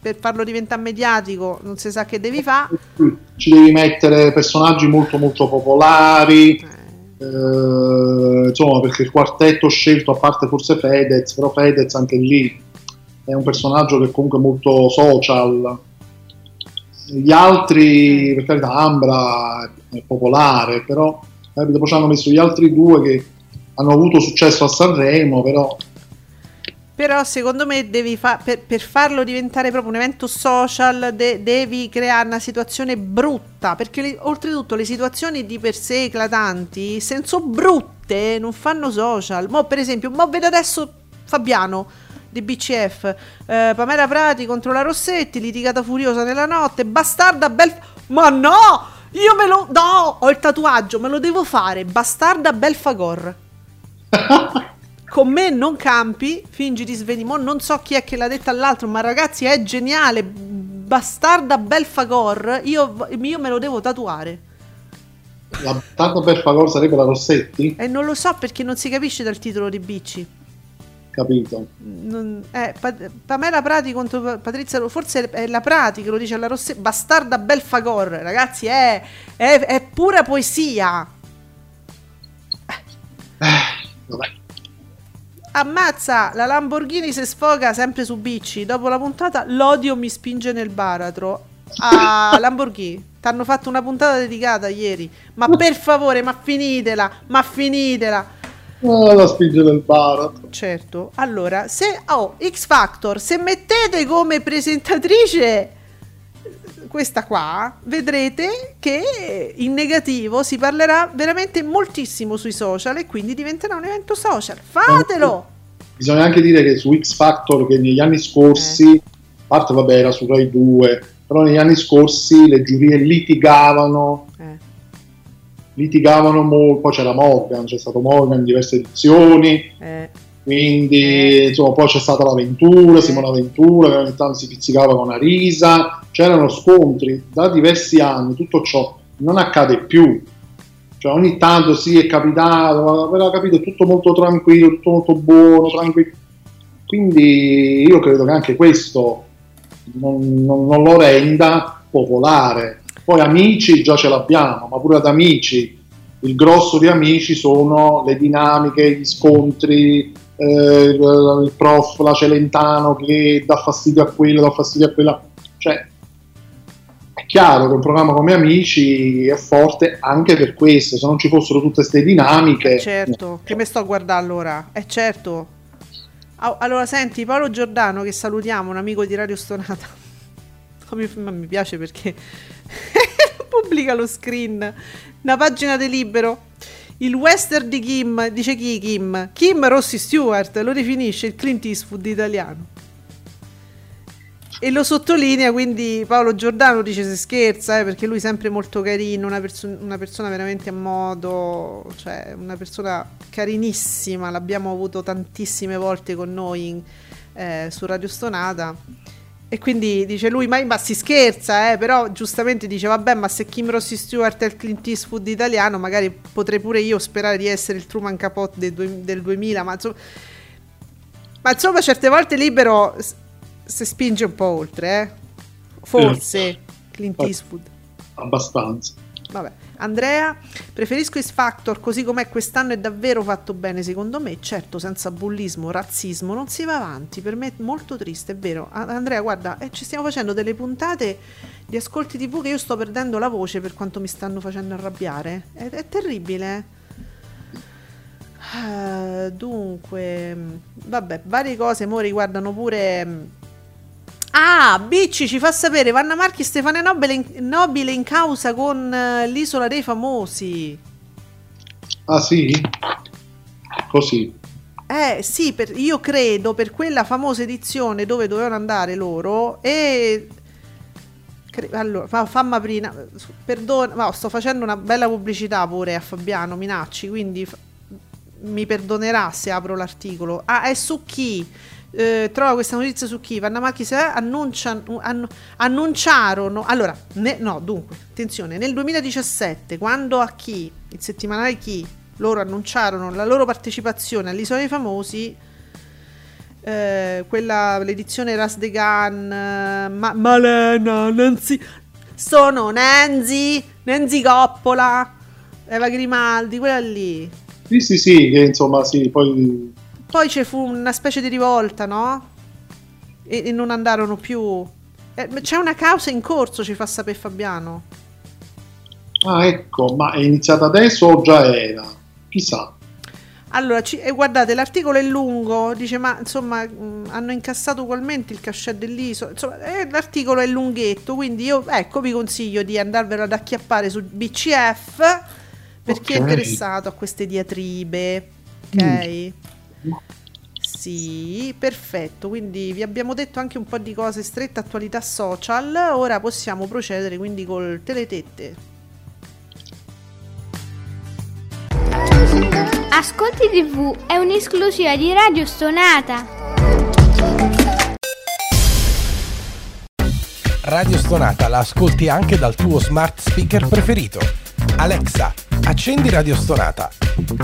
per farlo diventare mediatico non si sa che devi fare. Ci devi mettere personaggi molto molto popolari, eh, insomma, perché il quartetto scelto, a parte forse Fedez, però Fedez anche lì è un personaggio che comunque è molto social. Gli altri, per carità, Ambra è popolare, però eh, dopo ci hanno messo gli altri due che hanno avuto successo a Sanremo, però Però secondo me devi fa- per, per farlo diventare proprio un evento social de- devi creare una situazione brutta, perché le- oltretutto le situazioni di per sé eclatanti, se non sono brutte, non fanno social. Mo per esempio, mo vedo adesso Fabiano di BCF, eh, Pamela Prati contro la Rossetti, litigata furiosa nella notte, bastarda bel... Ma no! Io me lo... No! Ho il tatuaggio, me lo devo fare, bastarda Belfagor con me non campi, fingi di svenire. Non so chi è che l'ha detta all'altro, ma ragazzi è geniale. Bastarda Belfagor, io, io me lo devo tatuare. la per favore sarebbe la Rossetti, E non lo so perché non si capisce dal titolo di Bicci. capito? Non- eh, Pa- Pamela Prati contro Pa- Patrizia forse è la Prati che lo dice alla Rossetti. Bastarda Belfagor, ragazzi, è, è, è pura poesia. Ammazza, la Lamborghini si sfoga sempre su Bicci. Dopo la puntata, l'odio mi spinge nel baratro. Ah, Lamborghini, ti hanno fatto una puntata dedicata ieri. Ma per favore, ma finitela, ma finitela. Ah, la spinge del baratro. Certo, allora, se oh, X Factor, se mettete come presentatrice questa qua, vedrete che in negativo si parlerà veramente moltissimo sui social e quindi diventerà un evento social. Fatelo! Bisogna anche dire che su X Factor, che negli anni scorsi, Eh. a parte vabbè era su Rai 2, però negli anni scorsi le giurie litigavano, Eh, litigavano molto, poi c'era Morgan, c'è stato Morgan in diverse edizioni, eh, quindi Eh. insomma poi c'è stata l'avventura, Simona Ventura, che ogni tanto si pizzicava con Arisa, c'erano scontri da diversi anni, tutto ciò non accade più. Cioè ogni tanto sì è capitato, ma aveva capito, è tutto molto tranquillo, tutto molto buono, tranquillo. Quindi io credo che anche questo non, non- non lo renda popolare. Poi amici già ce l'abbiamo, ma pure ad amici il grosso di amici sono le dinamiche, gli scontri, eh, il, il prof, la Celentano che dà fastidio a quello, dà fastidio a quella. Cioè, è chiaro che un programma come Amici è forte anche per questo, se non ci fossero tutte queste dinamiche... certo, che mi sto a guardare allora? È certo. Allora, senti, Paolo Giordano, che salutiamo, un amico di Radio Stonata. Ma mi piace perché pubblica lo screen, una pagina di libero. Il western di Kim, dice chi Kim? Kim Rossi Stewart, lo definisce il Clint Eastwood italiano. E lo sottolinea, quindi Paolo Giordano dice se scherza, eh, perché lui è sempre molto carino, una, perso- una persona veramente a modo, cioè una persona carinissima, l'abbiamo avuto tantissime volte con noi in- eh, su Radio Stonata. E quindi dice lui, ma, ma si scherza, eh, però giustamente dice, vabbè, ma se Kim Rossi Stewart è il Clint Eastwood italiano, magari potrei pure io sperare di essere il Truman Capote del, del 2000, ma insomma... Ma insomma, certe volte libero s- si spinge un po' oltre, eh. Forse Clint Infatti. Eastwood. abbastanza. Vabbè. Andrea, preferisco X Factor così com'è quest'anno è davvero fatto bene secondo me. Certo, senza bullismo, razzismo non si va avanti. Per me è molto triste, è vero. Andrea, guarda, eh, ci stiamo facendo delle puntate di ascolti TV che io sto perdendo la voce per quanto mi stanno facendo arrabbiare. È, è terribile. Ah, dunque, mh, vabbè, varie cose mo riguardano pure. Ah, Bicci ci fa sapere Vanna Marchi Stefano Nobile in, Nobile in causa con eh, l'isola dei famosi. Ah sì? Così. Eh sì, per- io credo per quella famosa edizione dove dovevano andare loro e Cre- Allora, fa, fammi aprire, perdona, ma sto facendo una bella pubblicità pure a Fabiano Minacci, quindi fa- mi perdonerà se apro l'articolo. Ah, è su chi? Eh, trova questa notizia su chi? Vanna Macchi se annunciano, annu- annunciarono. Allora, ne- no, dunque, attenzione, nel 2017, quando a chi, il settimanale chi, loro annunciarono la loro partecipazione all'Isola dei Famosi, eh, quella, l'edizione Ras de Gan, eh, Ma- Malena, Nancy, sono Nancy, Nancy Coppola, Eva Grimaldi, quella lì. Sì, sì, sì, che insomma, sì, poi Poi ci fu una specie di rivolta, no? E, e non andarono più. Eh, c'è una causa in corso, ci fa sapere Fabiano. Ah, ecco, ma è iniziata adesso o già era? Chissà. Allora, ci- e guardate, l'articolo è lungo, dice, ma insomma, mh, hanno incassato ugualmente il cachet dell'isola. Insomma, eh, l'articolo è lunghetto, quindi io, ecco, vi consiglio di andarvelo ad acchiappare su BCF per chi è interessato a queste diatribe. Ok? Sì, perfetto. Quindi vi abbiamo detto anche un po' di cose stretta attualità social. Ora possiamo procedere quindi col teletette. Ascolti TV è un'esclusiva di Radio Stonata. Radio Stonata la ascolti anche dal tuo smart speaker preferito. Alexa, accendi Radio Stonata.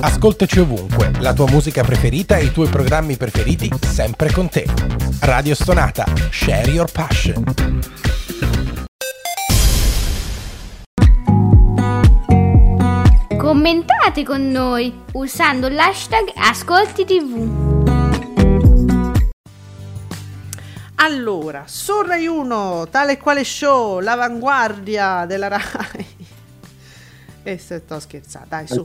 Ascoltaci ovunque, la tua musica preferita e i tuoi programmi preferiti sempre con te. Radio Stonata, share your passion. Commentate con noi usando l'hashtag Ascolti TV. Allora, su Rai 1, tale e quale show, l'avanguardia della Rai. E se sto scherzando, dai, su.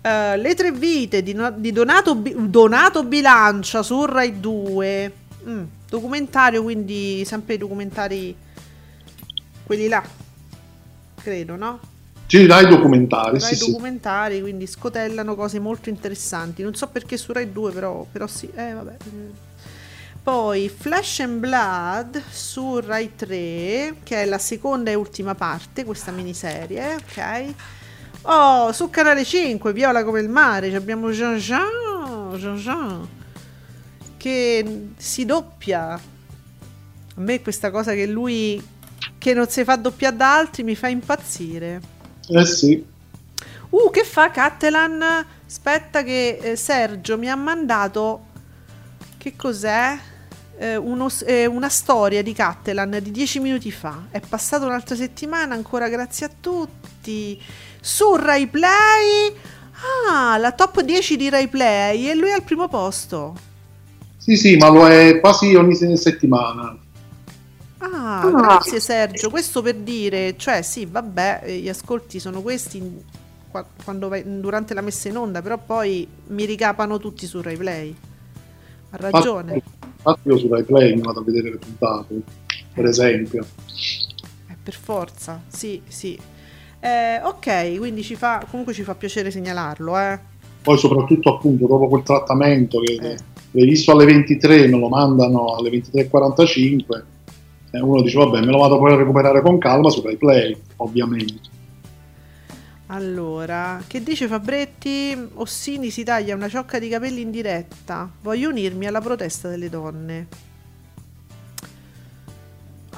Eh, le tre vite di, di Donato, Donato Bilancia su Rai 2. Mm, documentario, quindi sempre i documentari quelli là. Credo, no? Sì, dai documentari, Rai sì, sì. documentari, quindi scotellano cose molto interessanti. Non so perché su Rai 2, però, però sì. Eh, vabbè. Poi Flash and Blood su Rai 3, che è la seconda e ultima parte, questa miniserie, ok? Oh, su Canale 5, Viola come il mare, abbiamo Jean Jean, Jean Jean, che si doppia. A me questa cosa che lui, che non si fa doppiare da altri, mi fa impazzire. Eh sì. Uh, che fa Cattelan? Aspetta che eh, Sergio mi ha mandato che cos'è? Eh, uno eh, una storia di Cattelan di dieci minuti fa. È passata un'altra settimana, ancora grazie a tutti. Su Rai Play. Ah, la top 10 di Rai Play e lui è al primo posto. Sì, sì, ma lo è quasi ogni se- settimana. Ah, grazie Sergio. Questo per dire, cioè sì, vabbè, eh, gli ascolti sono questi quando vai- durante la messa in onda, però poi mi ricapano tutti su Rai Play. Ha ragione. Infatti io su Rai Play mi vado a vedere le puntate, per esempio. Eh, per forza, sì, sì. Eh, ok, quindi ci fa, comunque ci fa piacere segnalarlo, eh. Poi soprattutto appunto dopo quel trattamento che Eh. l'hai visto alle 23, me lo mandano alle 23.45 e uno dice vabbè me lo vado poi a recuperare con calma su Rai Play, ovviamente. Allora, che dice Fabretti? Ossini si taglia una ciocca di capelli in diretta. Voglio unirmi alla protesta delle donne.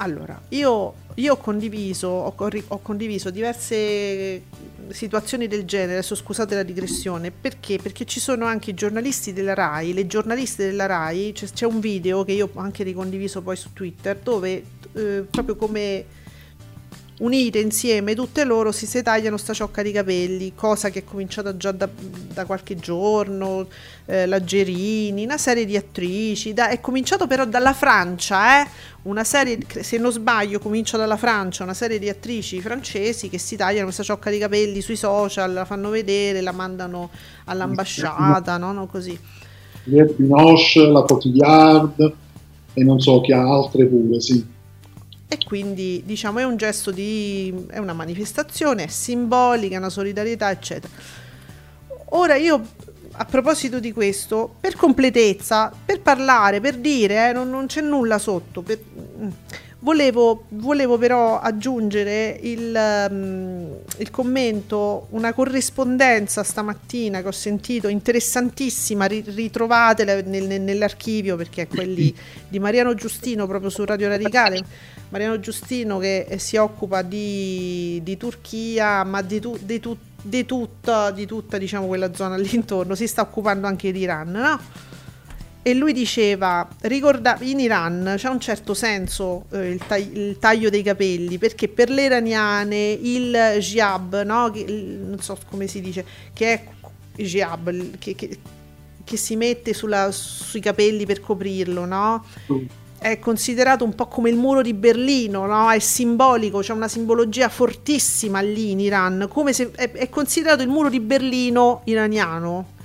Allora, io, io ho, condiviso, ho, ho condiviso diverse situazioni del genere, adesso scusate la digressione, perché? Perché ci sono anche i giornalisti della RAI, le giornaliste della RAI, c'è, c'è un video che io ho anche ricondiviso poi su Twitter, dove eh, proprio come unite insieme tutte loro si, si tagliano sta ciocca di capelli, cosa che è cominciata già da, da qualche giorno, eh, la Gerini, una serie di attrici, da- è cominciato però dalla Francia, eh? una serie, se non sbaglio comincia dalla Francia, una serie di attrici francesi che si tagliano questa ciocca di capelli sui social, la fanno vedere, la mandano all'ambasciata, no? No, così. Binoche, la Cotillard e non so chi ha altre pure, sì. E quindi diciamo è un gesto di. è una manifestazione, è simbolica, una solidarietà, eccetera. Ora io, a proposito di questo, per completezza, per parlare, per dire, eh, non, non c'è nulla sotto. per-. Volevo, volevo però aggiungere il, um, il, commento, una corrispondenza stamattina che ho sentito interessantissima, ritrovatela nel, nell'archivio perché è quelli di Mariano Giustino proprio su Radio Radicale. Mariano Giustino che si occupa di, di Turchia, ma di, tu, di, tu, di, tutta, di tutta diciamo, quella zona all'intorno, si sta occupando anche di Iran, no? E lui diceva ricorda, in Iran c'è un certo senso eh, il, tag- il, taglio dei capelli perché per le iraniane il jab no? che, il, non so come si dice che è jab che, che, che si mette sulla, sui capelli per coprirlo no? Mm. è considerato un po' come il muro di Berlino no? è simbolico c'è una simbologia fortissima lì in Iran come se è, è considerato il muro di Berlino iraniano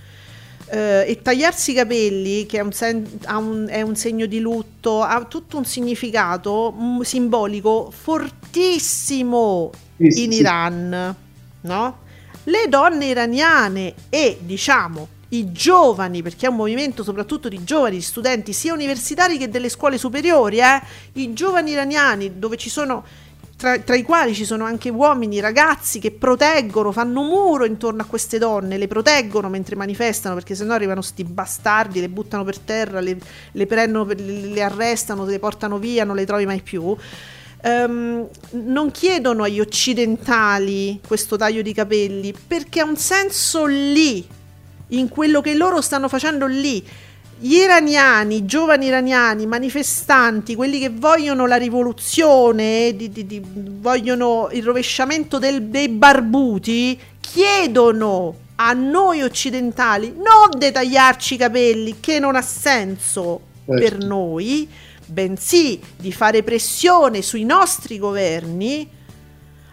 Uh, e tagliarsi i capelli, che è un, sen- un, è un, segno di lutto, ha tutto un significato m- simbolico fortissimo sì, in sì. Iran, no? Le donne iraniane e diciamo i giovani, perché è un movimento soprattutto di giovani studenti, sia universitari che delle scuole superiori, eh? i giovani iraniani dove ci sono tra, tra, i quali ci sono anche uomini, ragazzi che proteggono, fanno muro intorno a queste donne, le proteggono mentre manifestano perché sennò arrivano sti bastardi, le buttano per terra, le, le prendono, le arrestano, le portano via, non le trovi mai più. Um, non chiedono agli occidentali questo taglio di capelli perché ha un senso lì, in quello che loro stanno facendo lì gli iraniani, i giovani iraniani, manifestanti, quelli che vogliono la rivoluzione, di, di, di, vogliono il rovesciamento del, dei barbuti, chiedono a noi occidentali non detagliarci i capelli, che non ha senso certo. per noi, bensì di fare pressione sui nostri governi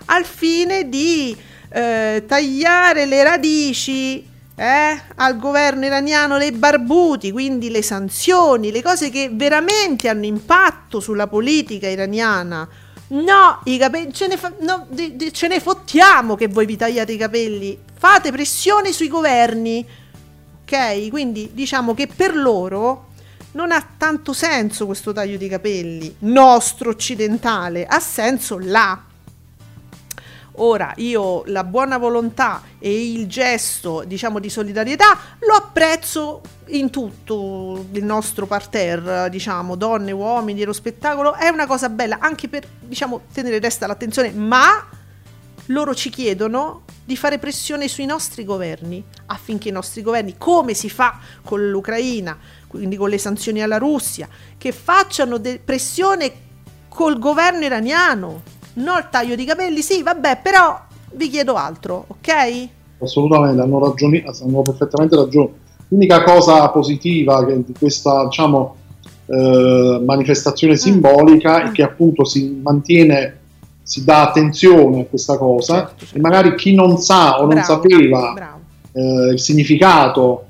al fine di eh, tagliare le radici eh, al governo iraniano le barbuti, quindi le sanzioni, le cose che veramente hanno impatto sulla politica iraniana. No, i capelli, ce ne, fa, no, di, di, ce ne fottiamo che voi vi tagliate i capelli. Fate pressione sui governi. Ok? Quindi diciamo che per loro non ha tanto senso questo taglio di capelli nostro occidentale, ha senso là. Ora io la buona volontà e il gesto, diciamo, di solidarietà lo apprezzo in tutto il nostro parterre, diciamo, donne, uomini, dello spettacolo, è una cosa bella anche per, diciamo, tenere resta l'attenzione, ma loro ci chiedono di fare pressione sui nostri governi affinché i nostri governi, come si fa con l'Ucraina, quindi con le sanzioni alla Russia, che facciano de- pressione col governo iraniano No il taglio di capelli, sì, vabbè, però vi chiedo altro, ok? Assolutamente, hanno, ragioni, hanno perfettamente ragione. L'unica cosa positiva di questa, diciamo, eh, manifestazione mm. simbolica mm. è che appunto si mantiene, si dà attenzione a questa cosa certo, certo. e magari chi non sa o bravo, non sapeva bravo. Eh, il significato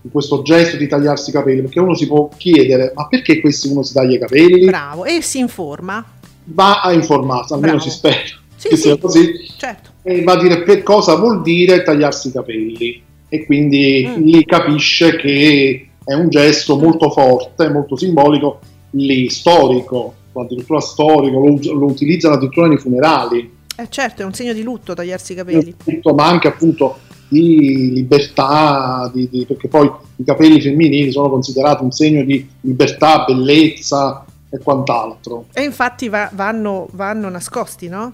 di questo gesto di tagliarsi i capelli, perché uno si può chiedere ma perché questi uno si taglia i capelli? Bravo, e si informa va a informarsi, almeno Bravo. si spera sì, che sì, sia così, certo. e va a dire che cosa vuol dire tagliarsi i capelli e quindi mm. lì capisce che è un gesto molto forte, molto simbolico, lì storico, addirittura storico, lo, lo utilizzano addirittura nei funerali. Eh certo, è un segno di lutto tagliarsi i capelli. Lutto, ma anche appunto di libertà, di, di, perché poi i capelli femminili sono considerati un segno di libertà, bellezza, e quant'altro. E infatti va, vanno, vanno, nascosti, no?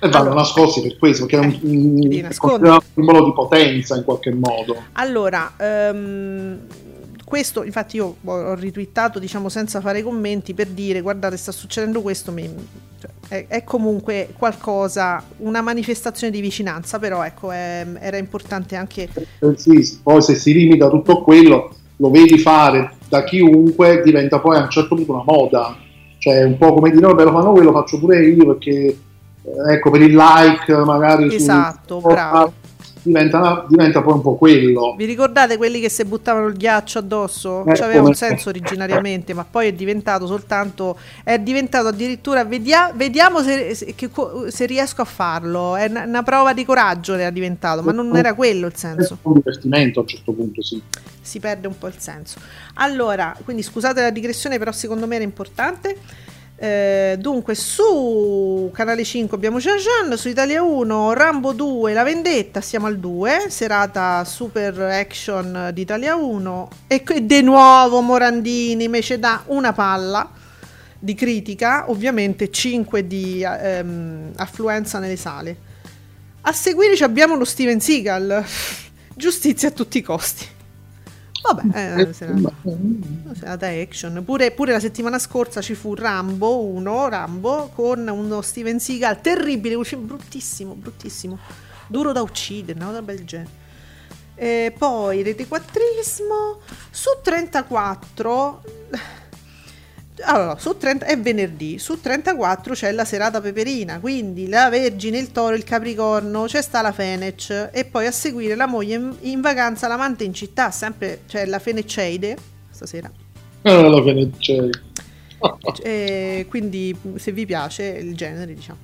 E vanno allora, nascosti per questo, perché è un, un, un simbolo di potenza in qualche modo. Allora, um, questo infatti io ho ritwittato diciamo senza fare commenti per dire guardate sta succedendo questo mi, cioè, è, è, comunque qualcosa una manifestazione di vicinanza però ecco è, era importante anche eh, sì, poi se si limita tutto quello lo vedi fare da chiunque, diventa poi a un certo punto una moda. Cioè, un po' come dire, vabbè, lo fanno quello, lo faccio pure io perché, eh, ecco, per il like magari. Esatto, su, bravo diventa, diventa, poi un po' quello. Vi ricordate quelli che si buttavano il ghiaccio addosso? Eh, C'aveva un senso originariamente, ma poi è diventato soltanto, è diventato addirittura, vedia, vediamo se, se, se, riesco a farlo, è una, una, prova di coraggio era diventato, ma non era quello il senso. È un divertimento a un certo punto, sì. Si perde un po' il senso. Allora, quindi scusate la digressione, però secondo me era importante. Eh, dunque, su Canale 5 abbiamo Jean Jean, su Italia 1 Rambo 2, La Vendetta, siamo al 2, serata super action di Italia 1 e qui di nuovo Morandini invece dà una palla di critica, ovviamente 5 di ehm, affluenza nelle sale. A seguire abbiamo lo Steven Seagal, giustizia a tutti i costi. Vabbè, eh, serata, serata action. Pure, pure la settimana scorsa ci fu Rambo 1, Rambo, con uno Steven Seagal terribile, bruttissimo, bruttissimo. Duro da uccidere, una cosa del genere. E poi rete quattrismo su 34 allora, su 30 è venerdì, su 34 c'è la serata peperina, quindi la Vergine, il Toro, il Capricorno, c'è sta la Fenec e poi a seguire la moglie in, in vacanza, l'amante in città, sempre c'è la Feneceide stasera. Ah, la Feneceide. Eh, quindi se vi piace il genere, diciamo.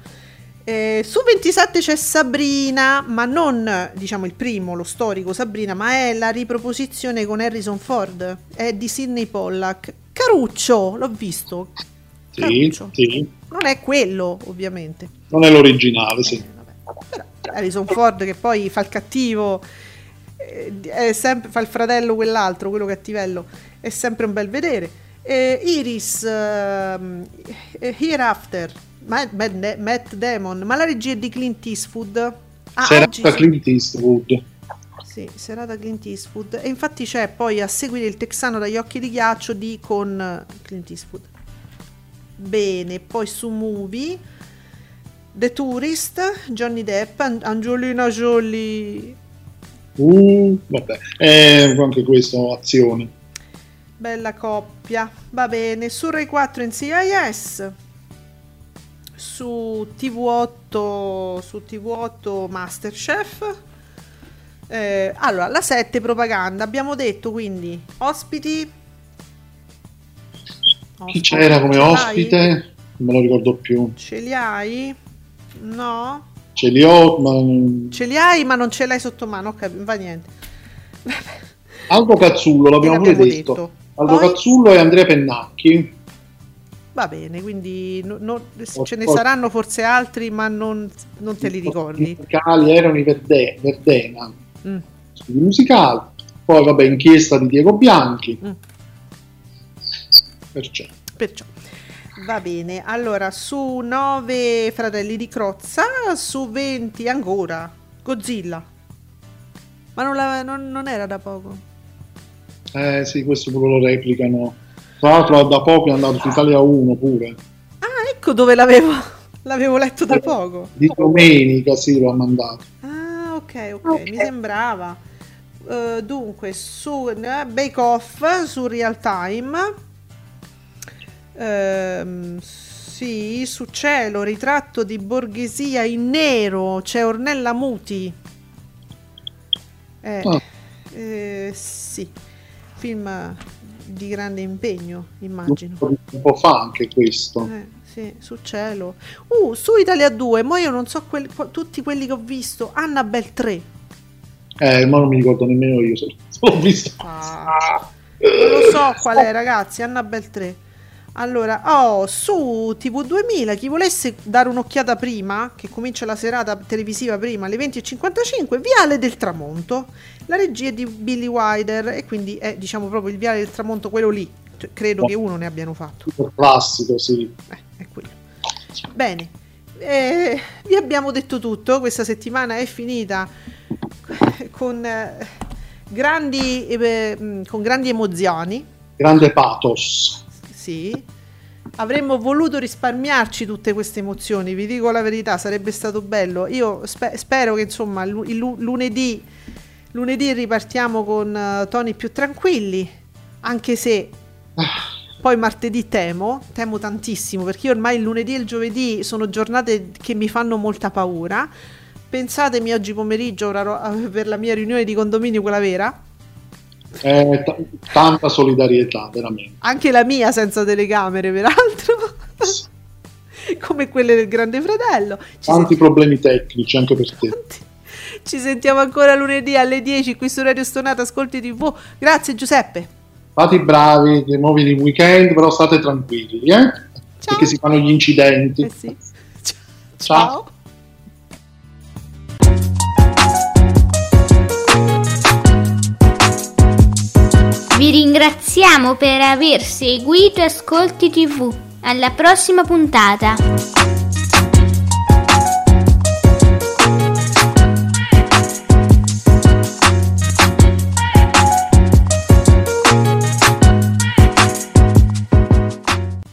Eh, su 27 c'è Sabrina, ma non diciamo il primo, lo storico Sabrina, ma è la riproposizione con Harrison Ford, è di Sidney Pollack. Caruccio, l'ho visto. Sì, Caruccio. sì. Non è quello, ovviamente. Non è l'originale, sì. Però Harrison Ford che poi fa il cattivo, eh, è sempre, fa il fratello quell'altro, quello cattivello, è sempre un bel vedere. Eh, Iris, ehm, eh, Hereafter, Matt, Matt, Matt Damon, ma la regia è di Clint Eastwood. Ah, Serata oggi- Clint Eastwood. Sì, serata Clint Eastwood. E infatti c'è poi a seguire il texano dagli occhi di ghiaccio di con eh, Clint Eastwood. Bene, poi su Movie The Tourist, Johnny Depp, An- Angelina Jolie. Uh, vabbè, eh, anche questo, azione. Bella coppia. Va bene, su Rai 4 in CIS. Su TV8 su TV8 Masterchef. Eh, allora, la 7 propaganda. Abbiamo detto quindi ospiti. Chi c'era come ospite? Non me lo ricordo più. Ce li hai? No? Ce li ho, ma... Ce li hai, ma non ce l'hai sotto mano. Ok, va niente. Aldo Cazzullo, l'abbiamo pure l'abbiamo detto. detto. Aldo Poi? Cazzullo e Andrea Pennacchi. Va bene, quindi no- no- ce ne saranno forse altri, ma non, non te li ricordi. I musicali erano i Verde- Verdena, Mm. studi musicali. Poi, vabbè, inchiesta di Diego Bianchi. Mm. Perciò. Perciò va bene. Allora, su 9 Fratelli di Crozza, su 20 ancora Godzilla. Ma non, la- non- non era da poco. Eh sì, questo pure lo replicano. Tra l'altro da poco è andato su Italia 1 pure. Ah, ecco dove l'avevo, l'avevo letto da poco. Di domenica sì, lo ha mandato. Ah, ok, ok, mi sembrava. Eh, dunque, su eh, Bake Off, su Real Time. Ehm, sì, su Cielo, ritratto di borghesia in nero, c'è Ornella Muti. Eh, Ah. eh, sì, film di grande impegno, immagino. Un po', un po' fa anche questo. Eh, sì, su cielo. Uh, su Italia 2, ma io non so quel- qu- tutti quelli che ho visto. Annabelle 3. Eh, ma non mi ricordo nemmeno io se l'ho visto. Ah, non lo so qual è, ragazzi. Annabelle 3. Allora, oh, su TV 2000, chi volesse dare un'occhiata prima, che comincia la serata televisiva prima alle 20.55, Viale del Tramonto. La regia è di Billy Wilder e quindi è, diciamo, proprio il Viale del Tramonto, quello lì. Cioè, credo che uno ne abbiano fatto. Super classico, sì. Eh, è quello. Bene, eh, vi abbiamo detto tutto. Questa settimana è finita con, eh, grandi, eh, mh, con grandi emozioni. Grande pathos. Sì. Avremmo voluto risparmiarci tutte queste emozioni, vi dico la verità, sarebbe stato bello. Io spe- spero che insomma il lu- lunedì, lunedì ripartiamo con eh, toni più tranquilli, anche se poi martedì temo, temo tantissimo perché io ormai il lunedì e il giovedì sono giornate che mi fanno molta paura. Pensatemi oggi pomeriggio per la mia riunione di condominio, quella vera, Eh, t- tanta solidarietà, veramente. anche la mia senza telecamere peraltro, come quelle del Grande Fratello. Ci, Tanti problemi tecnici anche per te. senti- ci sentiamo ancora lunedì alle 10 qui su Radio Stonata Ascolti TV. Grazie Giuseppe. Fate i bravi, che muovi il weekend, però state tranquilli, eh? perché si fanno gli incidenti. Eh sì. Ciao. Vi ringraziamo per aver seguito Ascolti TV. Alla prossima puntata.